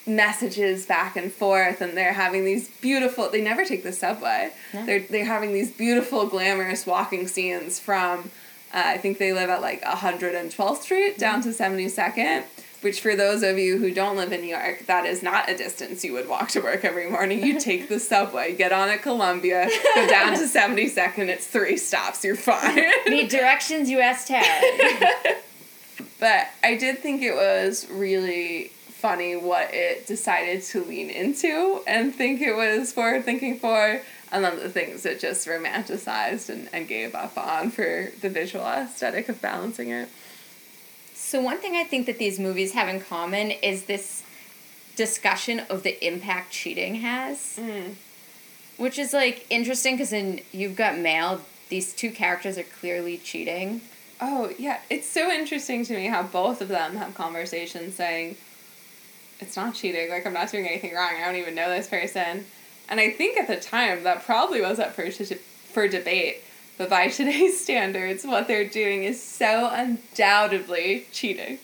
messages back and forth and they're having these beautiful they never take the subway No. they're they're having these beautiful glamorous walking scenes from uh, i think they live at like 112th street down to 72nd which for those of you who don't live in new york that is not a distance you would walk to work every morning. You take the subway get on at columbia go down to 72nd it's three stops you're fine. Need directions you ask ted. But I did think it was really funny what it decided to lean into and think it was forward thinking for, and then the things it just romanticized and, and gave up on for the visual aesthetic of balancing it. So one thing I think that these movies have in common is this discussion of the impact cheating has, mm. which is like interesting because in You've Got Mail, these two characters are clearly cheating. Oh, yeah. It's so interesting to me how both of them have conversations saying, it's not cheating. Like, I'm not doing anything wrong. I don't even know this person. And I think at the time that probably was up for, for debate. But by today's standards, what they're doing is so undoubtedly cheating.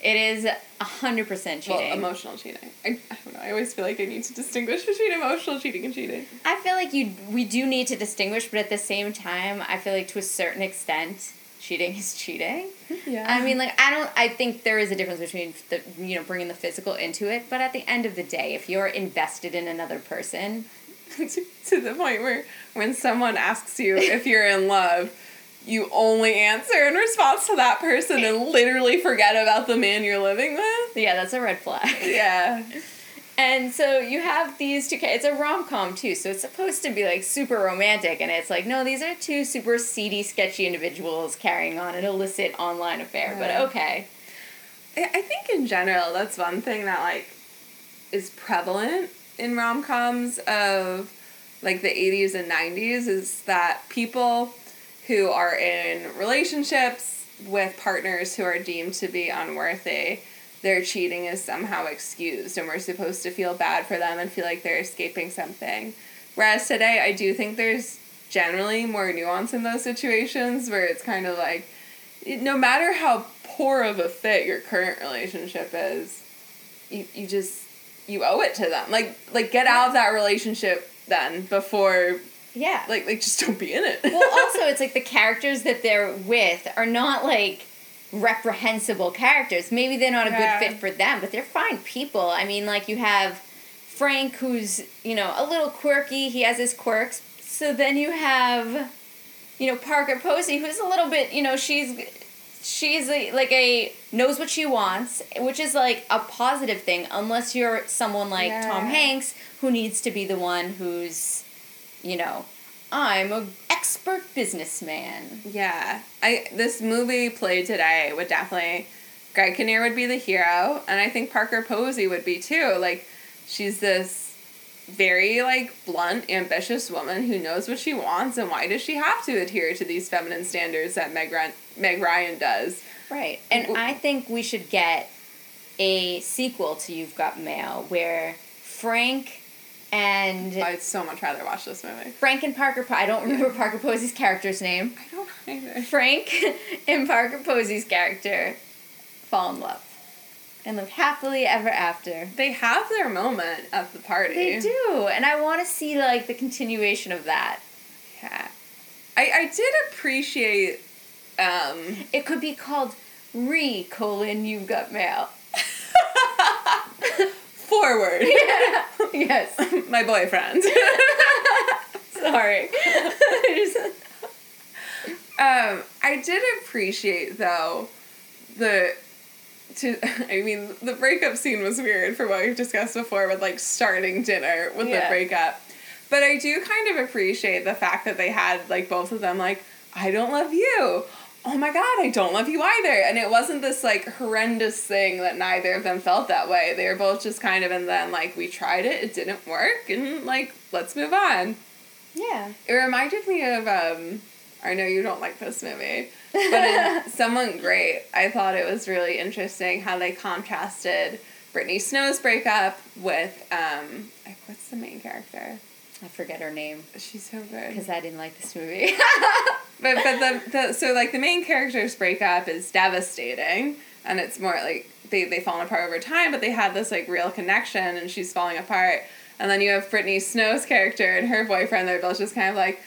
It is a hundred percent cheating. Well, emotional cheating. I, I don't know. I always feel like I need to distinguish between emotional cheating and cheating. I feel like you we do need to distinguish, but at the same time, I feel like to a certain extent, cheating is cheating. Yeah. I mean, like I don't. I think there is a difference between the you know bringing the physical into it, but at the end of the day, if you're invested in another person, to, the point where when someone asks you if you're in love, you only answer in response to that person and literally forget about the man you're living with. Yeah, that's a red flag. Yeah. And so you have these two. It's a rom com too, so it's supposed to be like super romantic, and it's like no, these are two super seedy, sketchy individuals carrying on an illicit online affair. But okay, I I think in general that's one thing that like is prevalent in rom coms of like the 80s and 90s is that people who are in relationships with partners who are deemed to be unworthy their cheating is somehow excused and we're supposed to feel bad for them and feel like they're escaping something. Whereas today i do think there's generally more nuance in those situations where it's kind of like no matter how poor of a fit your current relationship is, you, you just you owe it to them. Like like get out of that relationship then before yeah. like like just don't be in it. well, also it's like the characters that they're with are not like reprehensible characters. Maybe they're not a Yeah. good fit for them, but they're fine people. I mean, like you have Frank, who's you know a little quirky. He has his quirks. So then you have, you know, Parker Posey, who's a little bit, you know, she's she's a, like a knows what she wants, which is like a positive thing, unless you're someone like Tom Hanks who needs to be the one who's, you know, I'm a expert businessman. Yeah. I this movie played today would definitely Greg Kinnear would be the hero and I think Parker Posey would be too. Like she's this very like blunt, ambitious woman who knows what she wants and why does she have to adhere to these feminine standards that Meg Ryan, Meg Ryan does? Right. And I think we should get a sequel to You've Got Mail where Frank and I'd so much rather watch this movie. Frank and Parker Po- I don't remember Parker Posey's character's name. I don't either. Frank and Parker Posey's character fall in love and live happily ever after. They have their moment at the party. They do, and I want to see like the continuation of that. Yeah. I, I did appreciate um It could be called Re colon You've Got Mail. forward. yes. My boyfriend. Sorry. Um, I did appreciate though the to I mean the breakup scene was weird from what we've discussed before with like starting dinner with Yeah. the breakup. But I do kind of appreciate the fact that they had like both of them like, I don't love you. Oh my god, I don't love you either. And it wasn't this like horrendous thing that neither of them felt that way. They were both just kind of and then like we tried it, it didn't work, and like let's move on. Yeah. It reminded me of um I know you don't like this movie, but Someone Great, I thought it was really interesting how they contrasted Brittany Snow's breakup with um like what's the main character? I forget her name. She's so good. Because I didn't like this movie. But but the, the so like the main character's breakup is devastating and it's more like they they fallen apart over time, but they had this like real connection and she's falling apart. And then you have Brittany Snow's character and her boyfriend, they're both just kind of like,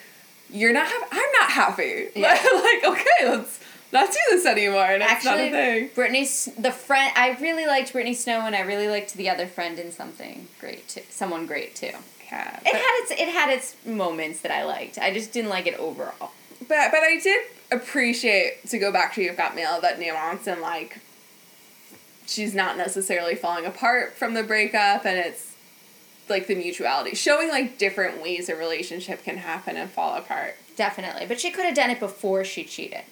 You're not happy I'm not happy. Yeah. like, okay, let's not do this anymore and it's not a Actually, thing. Brittany, the friend, I really liked Brittany Snow, and I really liked the other friend in something great too. Someone great too. Yeah, It had its it had its moments that I liked. I just didn't like it overall. But but I did appreciate to go back to You've Got Mail that nuance and like she's not necessarily falling apart from the breakup and it's like the mutuality showing like different ways a relationship can happen and fall apart. Definitely, but she could have done it before she cheated.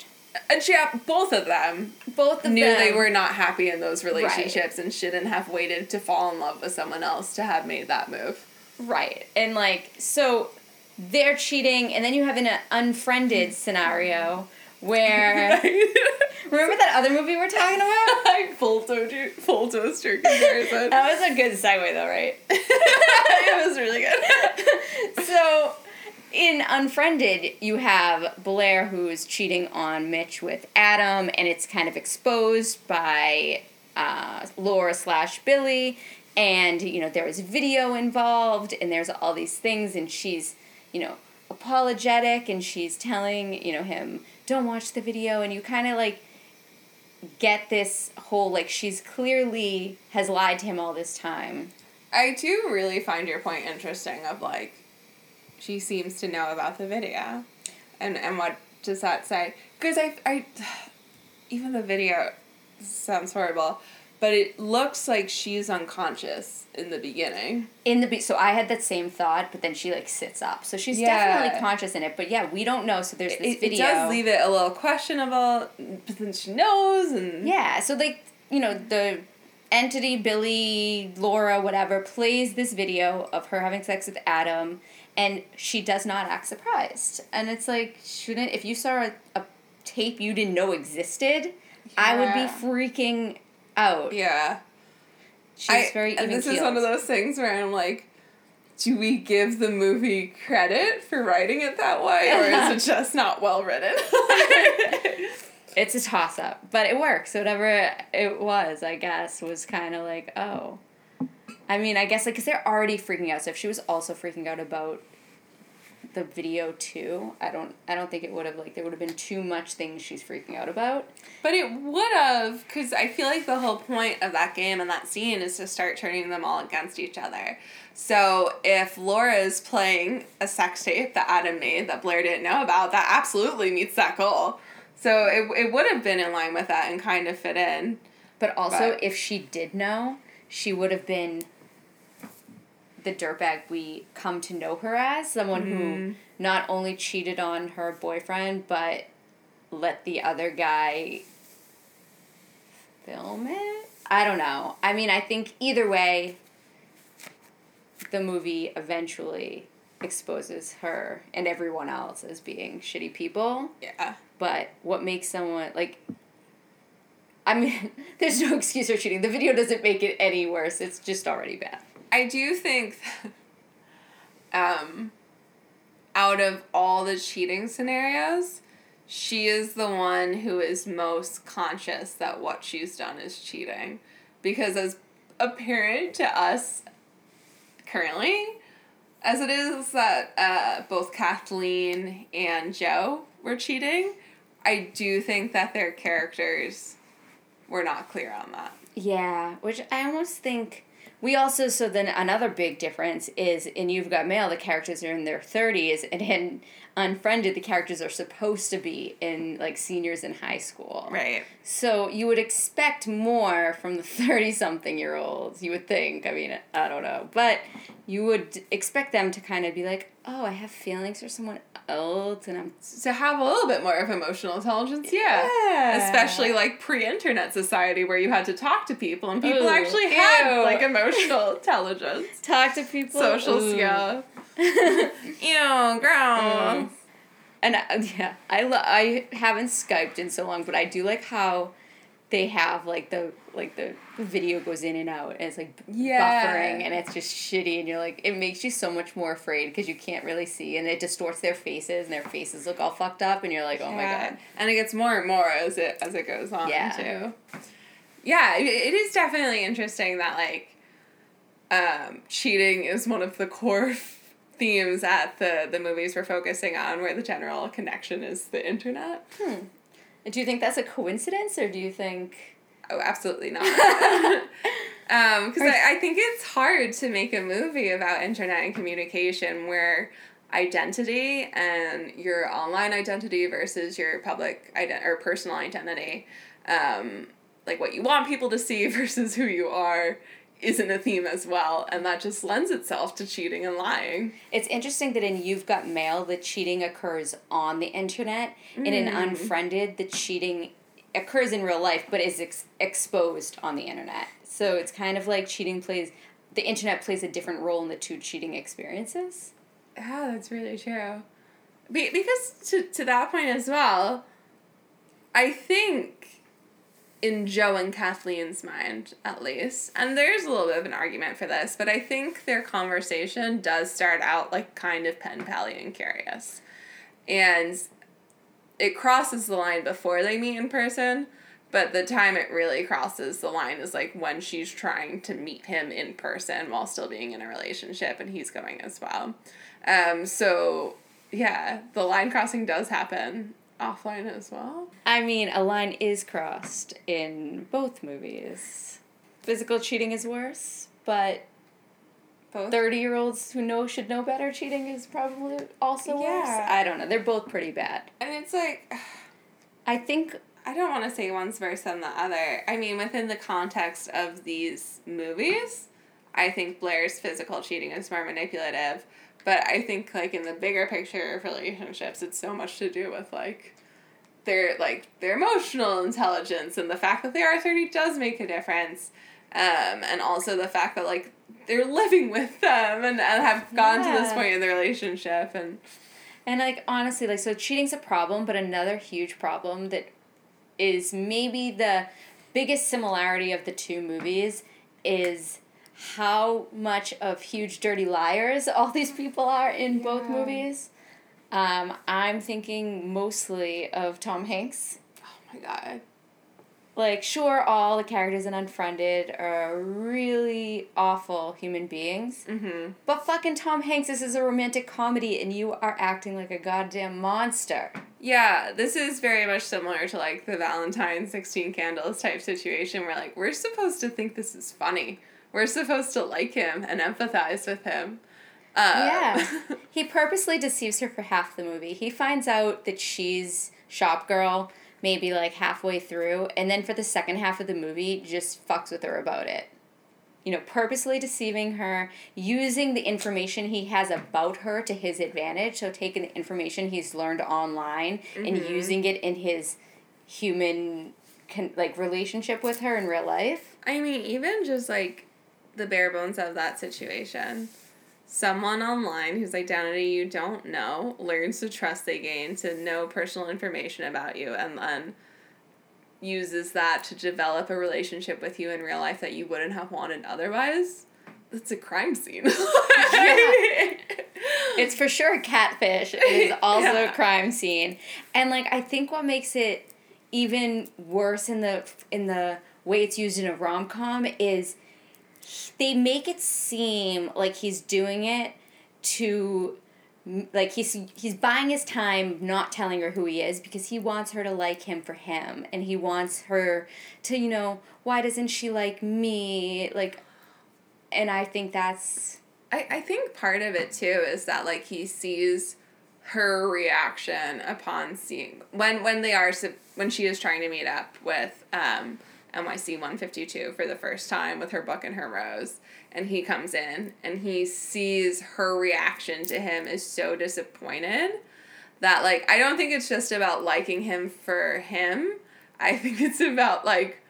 And she uh, both of them Both of knew them they were not happy in those Right. relationships and shouldn't have waited to fall in love with someone else to have made that move. Right. And like so they're cheating and then you have an uh, unfriended scenario where Remember that other movie we're talking about? Full to full toaster comparison. that was a good segue though, right? it was really good. so in Unfriended, you have Blair who's cheating on Mitch with Adam, and it's kind of exposed by uh, Laura slash Billy, and you know there was video involved, and there's all these things, and she's you know apologetic, and she's telling you know him don't watch the video, and you kind of like get this whole like she's clearly has lied to him all this time. I do really find your point interesting of like she seems to know about the video. And and what does that say? Because I I even the video sounds horrible, but it looks like she's unconscious in the beginning. in the be- so I had that same thought, but then she like sits up, so she's Yeah. definitely conscious in it. But yeah, we don't know. So there's this It, it does leave it a little questionable, but then she knows and yeah, so like you know the entity Billy Laura whatever plays this video of her having sex with Adam, and she does not act surprised. And it's like shouldn't if you saw a, a tape you didn't know existed, I would be freaking out. Yeah. She's I- very and this is one of those things where I'm like, do we give the movie credit for writing it that way, or is it just not well written? It's a toss up, but it works. Whatever it was, I guess, was kind of like, oh. I mean, I guess like because they're already freaking out. So if she was also freaking out about the video too, I don't, I don't think it would have like there would have been too much things she's freaking out about. But it would have, because I feel like the whole point of that game and that scene is to start turning them all against each other. So if Laura is playing a sex tape that Adam made that Blair didn't know about, that absolutely meets that goal. So it, it would have been in line with that and kind of fit in. But also, But- if she did know, she would have been the dirtbag we come to know her as someone who Mhm. not only cheated on her boyfriend but let the other guy film it. I don't know. I mean, I think either way, the movie eventually exposes her and everyone else as being shitty people. Yeah. But what makes someone like I mean, there's no excuse for cheating. The video doesn't make it any worse. It's just already bad. I do think um out of all the cheating scenarios, she is the one who is most conscious that what she's done is cheating. Because as apparent to us currently, as it is that uh, both Kathleen and Joe were cheating, I do think that their characters were not clear on that. Yeah, which I almost think We also so then another big difference is in You've Got Mail the characters are in their thirties and in Unfriended the characters are supposed to be in like seniors in high school. Right. So you would expect more from the thirty something year olds. You would think. I mean, I don't know, but you would expect them to kind of be like, oh, I have feelings for someone else, and I'm to have a little bit more of emotional intelligence. Yeah. Yeah. Especially like pre-internet society where you had to talk to people and people Ooh, actually had ew. like emotional intelligence. talk to people. Social Ooh. skill. Ew, gross. Mm. And I, yeah, I lo- I haven't skyped in so long, but I do like how they have like the like the video goes in and out and it's like Yeah. buffering and it's just shitty and you're like it makes you so much more afraid because you can't really see and it distorts their faces and their faces look all fucked up and you're like oh my god And it gets more and more as it as it goes on Yeah. too. Yeah, it, it is definitely interesting that like um, cheating is one of the core themes that the the movies were focusing on, where the general connection is the internet. hmm. do you think that's a coincidence or do you think Oh, absolutely not. Because I, I think it's hard to make a movie about internet and communication where identity and your online identity versus your public ident- or personal identity, um, like what you want people to see versus who you are, isn't a theme as well. And that just lends itself to cheating and lying. It's interesting that in You've Got Mail, the cheating occurs on the internet. and in Mm. Unfriended, the cheating occurs in real life but is ex- exposed on the internet. So it's kind of like cheating plays, the internet plays a different role in the two cheating experiences. Yeah, that's really true. Be- because to, to that point as well, I think in Joe and Kathleen's mind, at least, and there's a little bit of an argument for this, but I think their conversation does start out like kind of pen pally and curious. And it crosses the line before they meet in person, but the time it really crosses the line is like when she's trying to meet him in person while still being in a relationship and he's going as well. Um, so yeah, the line crossing does happen offline as well. I mean, a line is crossed in both movies. Physical cheating is worse, but both 30 year olds who know should know better cheating is probably also worse. Yeah. I don't know. They're both pretty bad. And it's like I think I don't want to say one's worse than the other. I mean, within the context of these movies, I think Blair's physical cheating is more manipulative. But I think like in the bigger picture of relationships, it's so much to do with like their like their emotional intelligence and the fact that they are thirty does make a difference. Um, and also the fact that like they're living with them and, and have gotten to this point in the relationship and And like honestly, like so cheating's a problem, but another huge problem that is maybe the biggest similarity of the two movies is how much of huge dirty liars all these people are in both movies. Um, I'm thinking mostly of Tom Hanks. oh my god. Like, sure, all the characters in Unfriended are really awful human beings. Mm-hmm. But fucking Tom Hanks, this is a romantic comedy and you are acting like a goddamn monster. Yeah, this is very much similar to like the Valentine 16 candles type situation where like we're supposed to think this is funny. We're supposed to like him and empathize with him. Uh, Yeah. he purposely deceives her for half the movie. He finds out that she's shop girl maybe like halfway through, and then for the second half of the movie, just fucks with her about it. You know, purposely deceiving her, using the information he has about her to his advantage. So, taking the information he's learned online and Mhm. using it in his human, con- like, relationship with her in real life. I mean, even just like the bare bones of that situation. Someone online whose identity you don't know learns the trust they gain to know personal information about you and then uses that to develop a relationship with you in real life that you wouldn't have wanted otherwise. That's a crime scene. it's for sure a catfish. is also Yeah. a crime scene, and like I think what makes it even worse in the in the way it's used in a rom com is they make it seem like he's doing it to like he's he's buying his time not telling her who he is because he wants her to like him for him. And he wants her to you know why doesn't she like me? Like and I think that's I, I think part of it too is that like he sees her reaction upon seeing when when they are when she is trying to meet up with um NYC 152 for the first time with her book and her rose and he comes in and he sees her reaction to him is so disappointed that like I don't think it's just about liking him for him. I think it's about like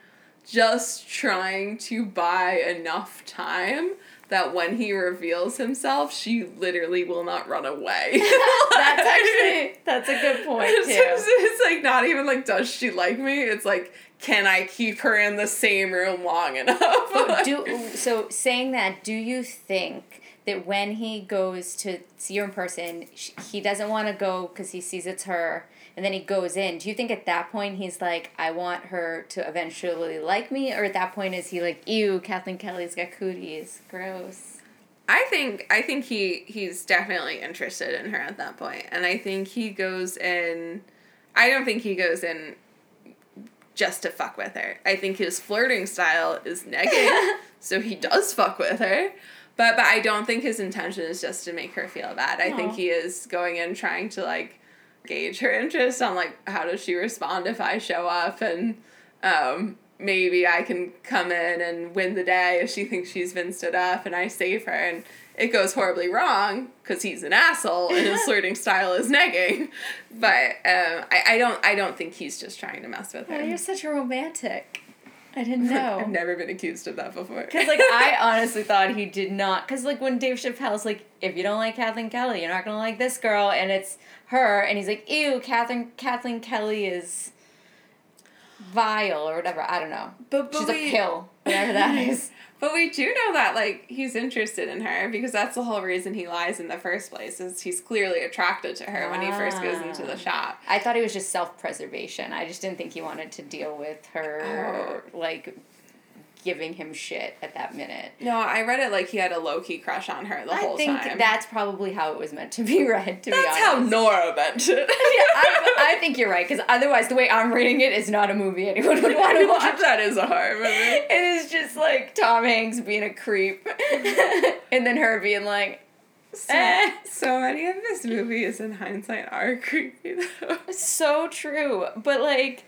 just trying to buy enough time that when he reveals himself, she literally will not run away. that's actually that's a good point too. it's, it's like not even like does she like me? It's like can I keep her in the same room long enough? But do so saying that, do you think that when he goes to see her in person, sh- he doesn't want to go because he sees it's her, and then he goes in? Do you think at that point he's like, I want her to eventually like me, or at that point is he like, ew, Kathleen Kelly's got cooties, gross? I think I think he he's definitely interested in her at that point, and I think he goes in. I don't think he goes in just to fuck with her. I think his flirting style is negging, so he does fuck with her. But but I don't think his intention is just to make her feel bad. I think he is going in trying to like gauge her interest on like how does she respond if I show up and um maybe I can come in and win the day if she thinks she's been stood up and I save her and it goes horribly wrong because he's an asshole and his flirting style is negging. But um, I, I don't I don't think he's just trying to mess with Oh, you're such a romantic. I didn't know. I've never been accused of that before. Because like I honestly thought he did not. Because like when Dave Chappelle's like, if you don't like Kathleen Kelly, you're not gonna like this girl, and it's her, and he's like, ew, Kathleen Kathleen Kelly is vile or whatever. I don't know. But, but She's we- a pill, whatever that is. But we do know that like he's interested in her because that's the whole reason he lies in the first place is he's clearly attracted to her when he first goes into the Ah. shop. I thought it was just self preservation. I just didn't think he wanted to deal with her like giving him shit at that minute. No, I read it like he had a low key crush on her the I whole think time. that's probably how it was meant to be read. To be That's how. Nora meant it. yeah, I, I think you're right because otherwise, the way I'm reading it is not a movie anyone would want to watch. that is a horror movie. It is just like Tom Hanks being a creep, and then her being like, So, eh. so many of this movie is in hindsight are creepy though. so true. But like,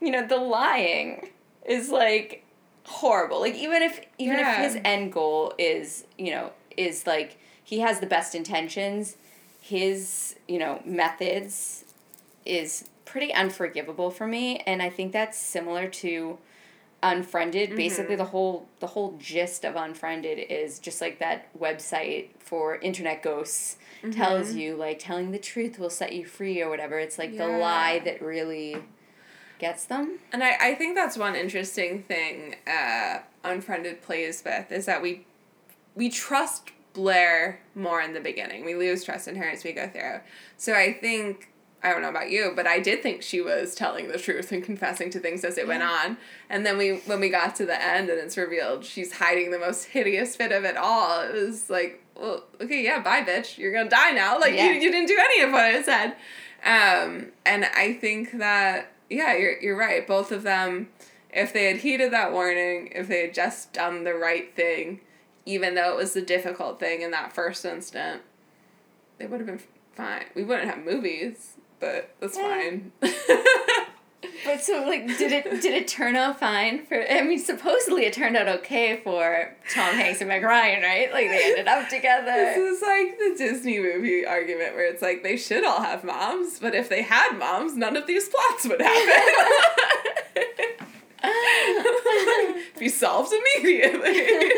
you know, the lying is like horrible. Like even if even Yeah. if his end goal is you know is like he has the best intentions, his you know methods is pretty unforgivable for me, and I think that's similar to unfriended basically Mhm. the whole the whole gist of unfriended is just like that website for internet ghosts tells Mhm. you like telling the truth will set you free or whatever it's like the lie that really gets them And I, I think that's one interesting thing uh, Unfriended plays with is that we we trust Blair more in the beginning. We lose trust in her as we go through. So I think I don't know about you, but I did think she was telling the truth and confessing to things as it went on. And then we when we got to the end and it's revealed she's hiding the most hideous fit of it all, it was like, well, okay, yeah, bye bitch. You're gonna die now. Like Yeah. you, you didn't do any of what I said. Um, and I think that yeah, you're you're right. Both of them, if they had heeded that warning, if they had just done the right thing, even though it was the difficult thing in that first instant, they would have been fine. We wouldn't have movies, but that's eh. fine. but so like did it did it turn out fine for i mean supposedly it turned out okay for tom hanks and meg ryan right like they ended up together This is like the Disney movie argument where it's like they should all have moms, but if they had moms, none of these plots would happen. Be solved immediately.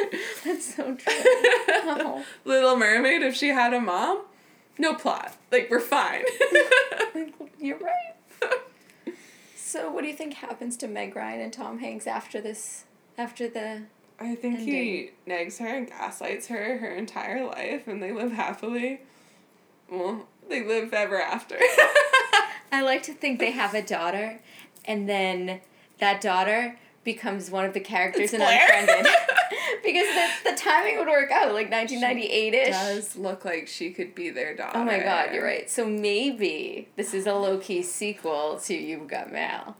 That's so true. Oh. Little Mermaid, if she had a mom, no plot. Like we're fine. You're right. So, what do you think happens to Meg Ryan and Tom Hanks after this? After the I think ending? he nags her and gaslights her her entire life, and they live happily. Well, they live ever after. I like to think they have a daughter, and then that daughter becomes one of the characters in Blair. Unfriended. because the, the timing would work out, like 1998 ish. does look like she could be their daughter. Oh my god, you're right. So maybe this is a low key sequel to You've Got Mail.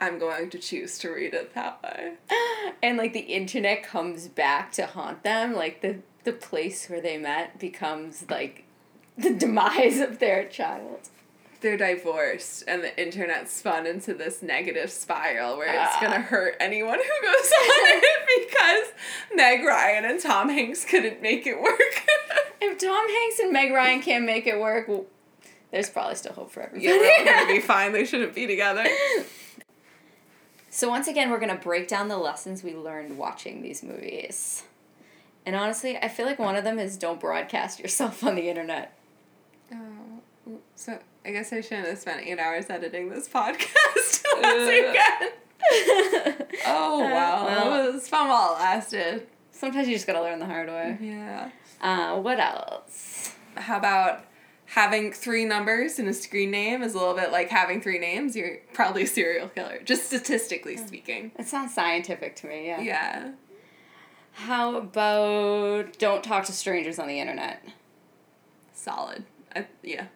I'm going to choose to read it that way. and like the internet comes back to haunt them like the the place where they met becomes like the demise of their child They're divorced, and the internet spun into this negative spiral where it's Ah. gonna hurt anyone who goes on it because Meg Ryan and Tom Hanks couldn't make it work. if tom hanks and meg ryan can't make it work well, there's probably still hope for everybody yeah, we're gonna be fine. They shouldn't be together. So once again, we're gonna break down the lessons we learned watching these movies. And honestly, I feel like one of them is don't broadcast yourself on the internet. Oh, so I guess I shouldn't have spent eight hours editing this podcast last weekend. oh Uh, wow, well. it was fun while it lasted. Sometimes you just gotta learn the hard way. Yeah. Uh, what else? How about having three numbers in a screen name is a little bit like having three names. You're probably a serial killer, just statistically speaking. It sounds scientific to me. Yeah. Yeah. How about don't talk to strangers on the internet? Solid. I, yeah.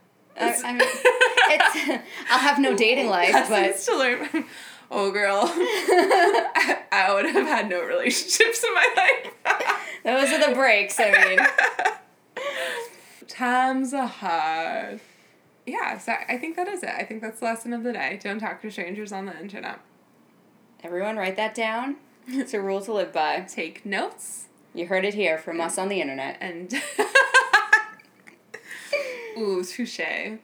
I, I mean, it's, I'll have no dating life, but Lessons to learn. Oh, girl. I, I would have had no relationships in my life. those are the breaks. I mean, Times are hard. Yeah, so I think that is it. I think that's the lesson of the day. Don't talk to strangers on the internet. everyone write that down. It's a rule to live by. Take notes You heard it here from us on the internet. and. Ooh, touche.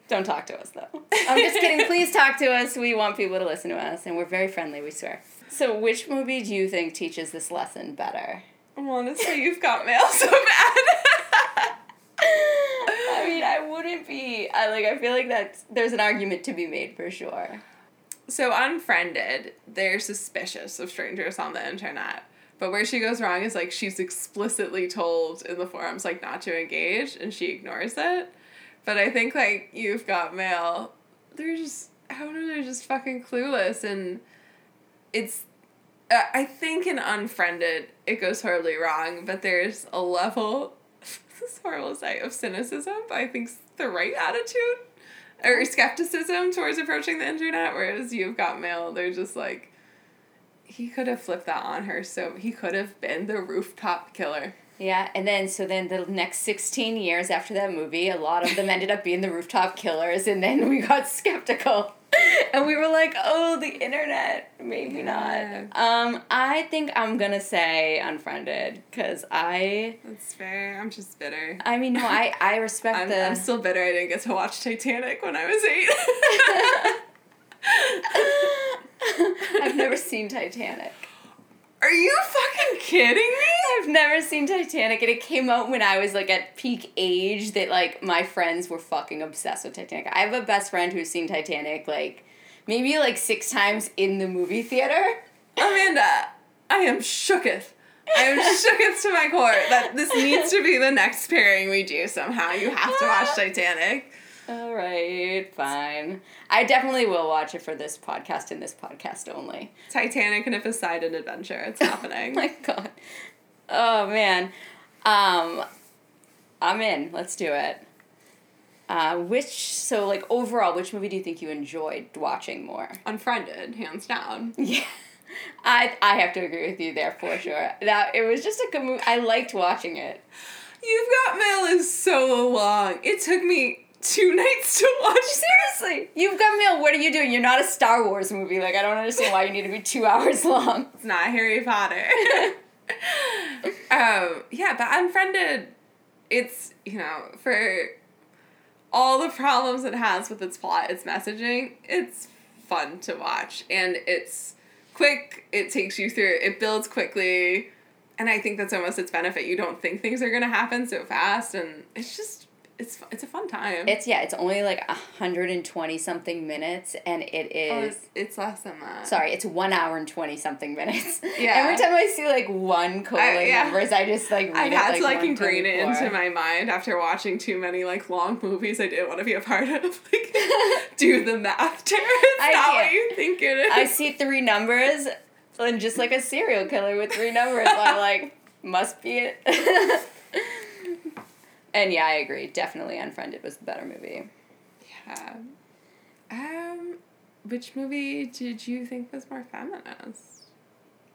Don't talk to us though. I'm just kidding. Please talk to us. We want people to listen to us, and we're very friendly. We swear. So, which movie do you think teaches this lesson better? I want you've got mail so bad. I mean, I wouldn't be. I like. I feel like that there's an argument to be made for sure. So unfriended, they're suspicious of strangers on the internet. But where she goes wrong is like she's explicitly told in the forums like not to engage and she ignores it. But I think like you've got mail, they're just how do They're just fucking clueless and it's I think in unfriended it goes horribly wrong, but there's a level this is horrible say of cynicism, but I think the right attitude or skepticism towards approaching the internet, whereas you've got mail, they're just like he could have flipped that on her, so he could have been the rooftop killer. Yeah, and then so then the next 16 years after that movie, a lot of them ended up being the rooftop killers, and then we got skeptical. And we were like, oh, the internet, maybe Yeah. not. Um, I think I'm gonna say unfriended, because I, That's fair. I'm just bitter. I mean, no, I, I respect I'm, the. I'm still bitter I didn't get to watch Titanic when I was eight. I've never seen Titanic. Are you fucking kidding me? I've never seen Titanic, and it came out when I was like at peak age that like my friends were fucking obsessed with Titanic. I have a best friend who's seen Titanic like maybe like six times in the movie theater. Amanda, I am shooketh. I am shooketh to my core that this needs to be the next pairing we do somehow. You have to watch Titanic. All right, fine. I definitely will watch it for this podcast and this podcast only. Titanic and a Poseidon adventure. It's happening. my god. Oh man. Um I'm in. Let's do it. Uh which so like overall which movie do you think you enjoyed watching more? Unfriended, hands down. Yeah. I I have to agree with you there for sure. That it was just a good movie. I liked watching it. You've Got Mail is so long. It took me two nights to watch. Seriously, you've got mail. What are you doing? You're not a Star Wars movie. Like I don't understand why you need to be two hours long. It's not Harry Potter. um, yeah, but Unfriended, it's, you know, for all the problems it has with its plot, its messaging, it's fun to watch. And it's quick, it takes you through, it builds quickly. And I think that's almost its benefit. You don't think things are going to happen so fast. And it's just, it's, it's a fun time. It's yeah. It's only like a hundred and twenty something minutes, and it Oh, it's, it's less than that. Sorry, it's one hour and twenty something minutes. Yeah. Every time I see like one colon I- yeah. numbers, I just like read it had like to like ingrain it into my mind after watching too many like long movies I didn't want to be a part of. Like do the math, I not what you think it is. I see three numbers, and just like a serial killer with three numbers, I'm like, must be it. and yeah, I agree. Definitely, Unfriended was the better movie. Yeah. Um, which movie did you think was more feminist?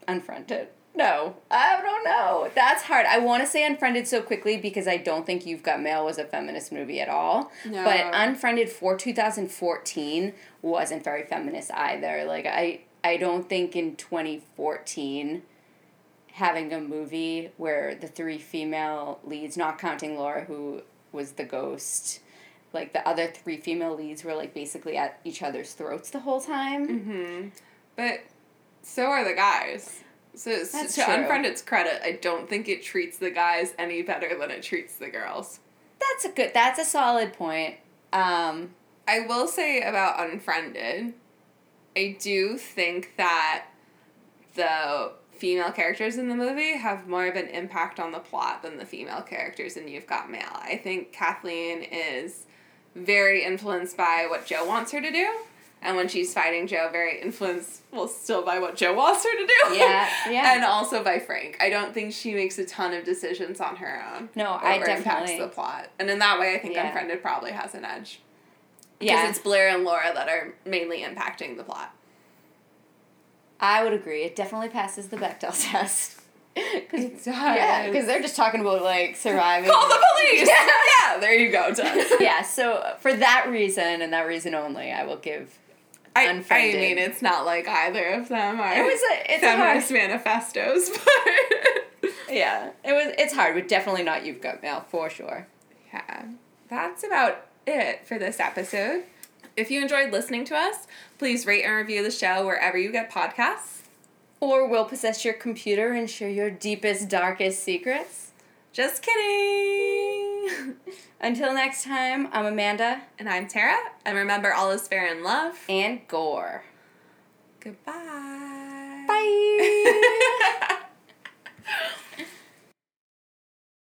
Unfriended. No, I don't know. That's hard. I want to say Unfriended so quickly because I don't think You've Got Mail was a feminist movie at all. No. But Unfriended for 2014 wasn't very feminist either. Like I I don't think in 2014 having a movie where the three female leads, not counting Laura who was the ghost, like the other three female leads were like basically at each other's throats the whole time. Mm-hmm. But so are the guys. So s- That's to true. Unfriended's credit, I don't think it treats the guys any better than it treats the girls. That's a good. That's a solid point. Um, I will say about Unfriended, I do think that the female characters in the movie have more of an impact on the plot than the female characters in You've Got Mail. I think Kathleen is very influenced by what Joe wants her to do. And when she's fighting Joe, very influenced, well, still by what Joe wants her to do. Yeah, yeah. and also by Frank. I don't think she makes a ton of decisions on her own. No, I impacts definitely- the plot. And in that way, I think Yeah. Unfriended probably has an edge. Because Yeah. it's Blair and Laura that are mainly impacting the plot. I would agree. It definitely passes the Bechdel test. Cause, It Yeah, because they're just talking about like surviving. Call the police! yeah, there you go, yeah, so uh, for that reason and that reason only, I will give. I, I mean, it's not like either of them are It was a- it's feminist hard- manifestos, but Yeah, it was. It's hard, but definitely not. You've got mail for sure. yeah, that's about it for this episode. If you enjoyed listening to us, please rate and review the show wherever you get podcasts. Or we'll possess your computer and share your deepest, darkest secrets. Just kidding. Until next time, I'm Amanda. And I'm Tara. And remember, all is fair in love. And gore. Goodbye. Bye.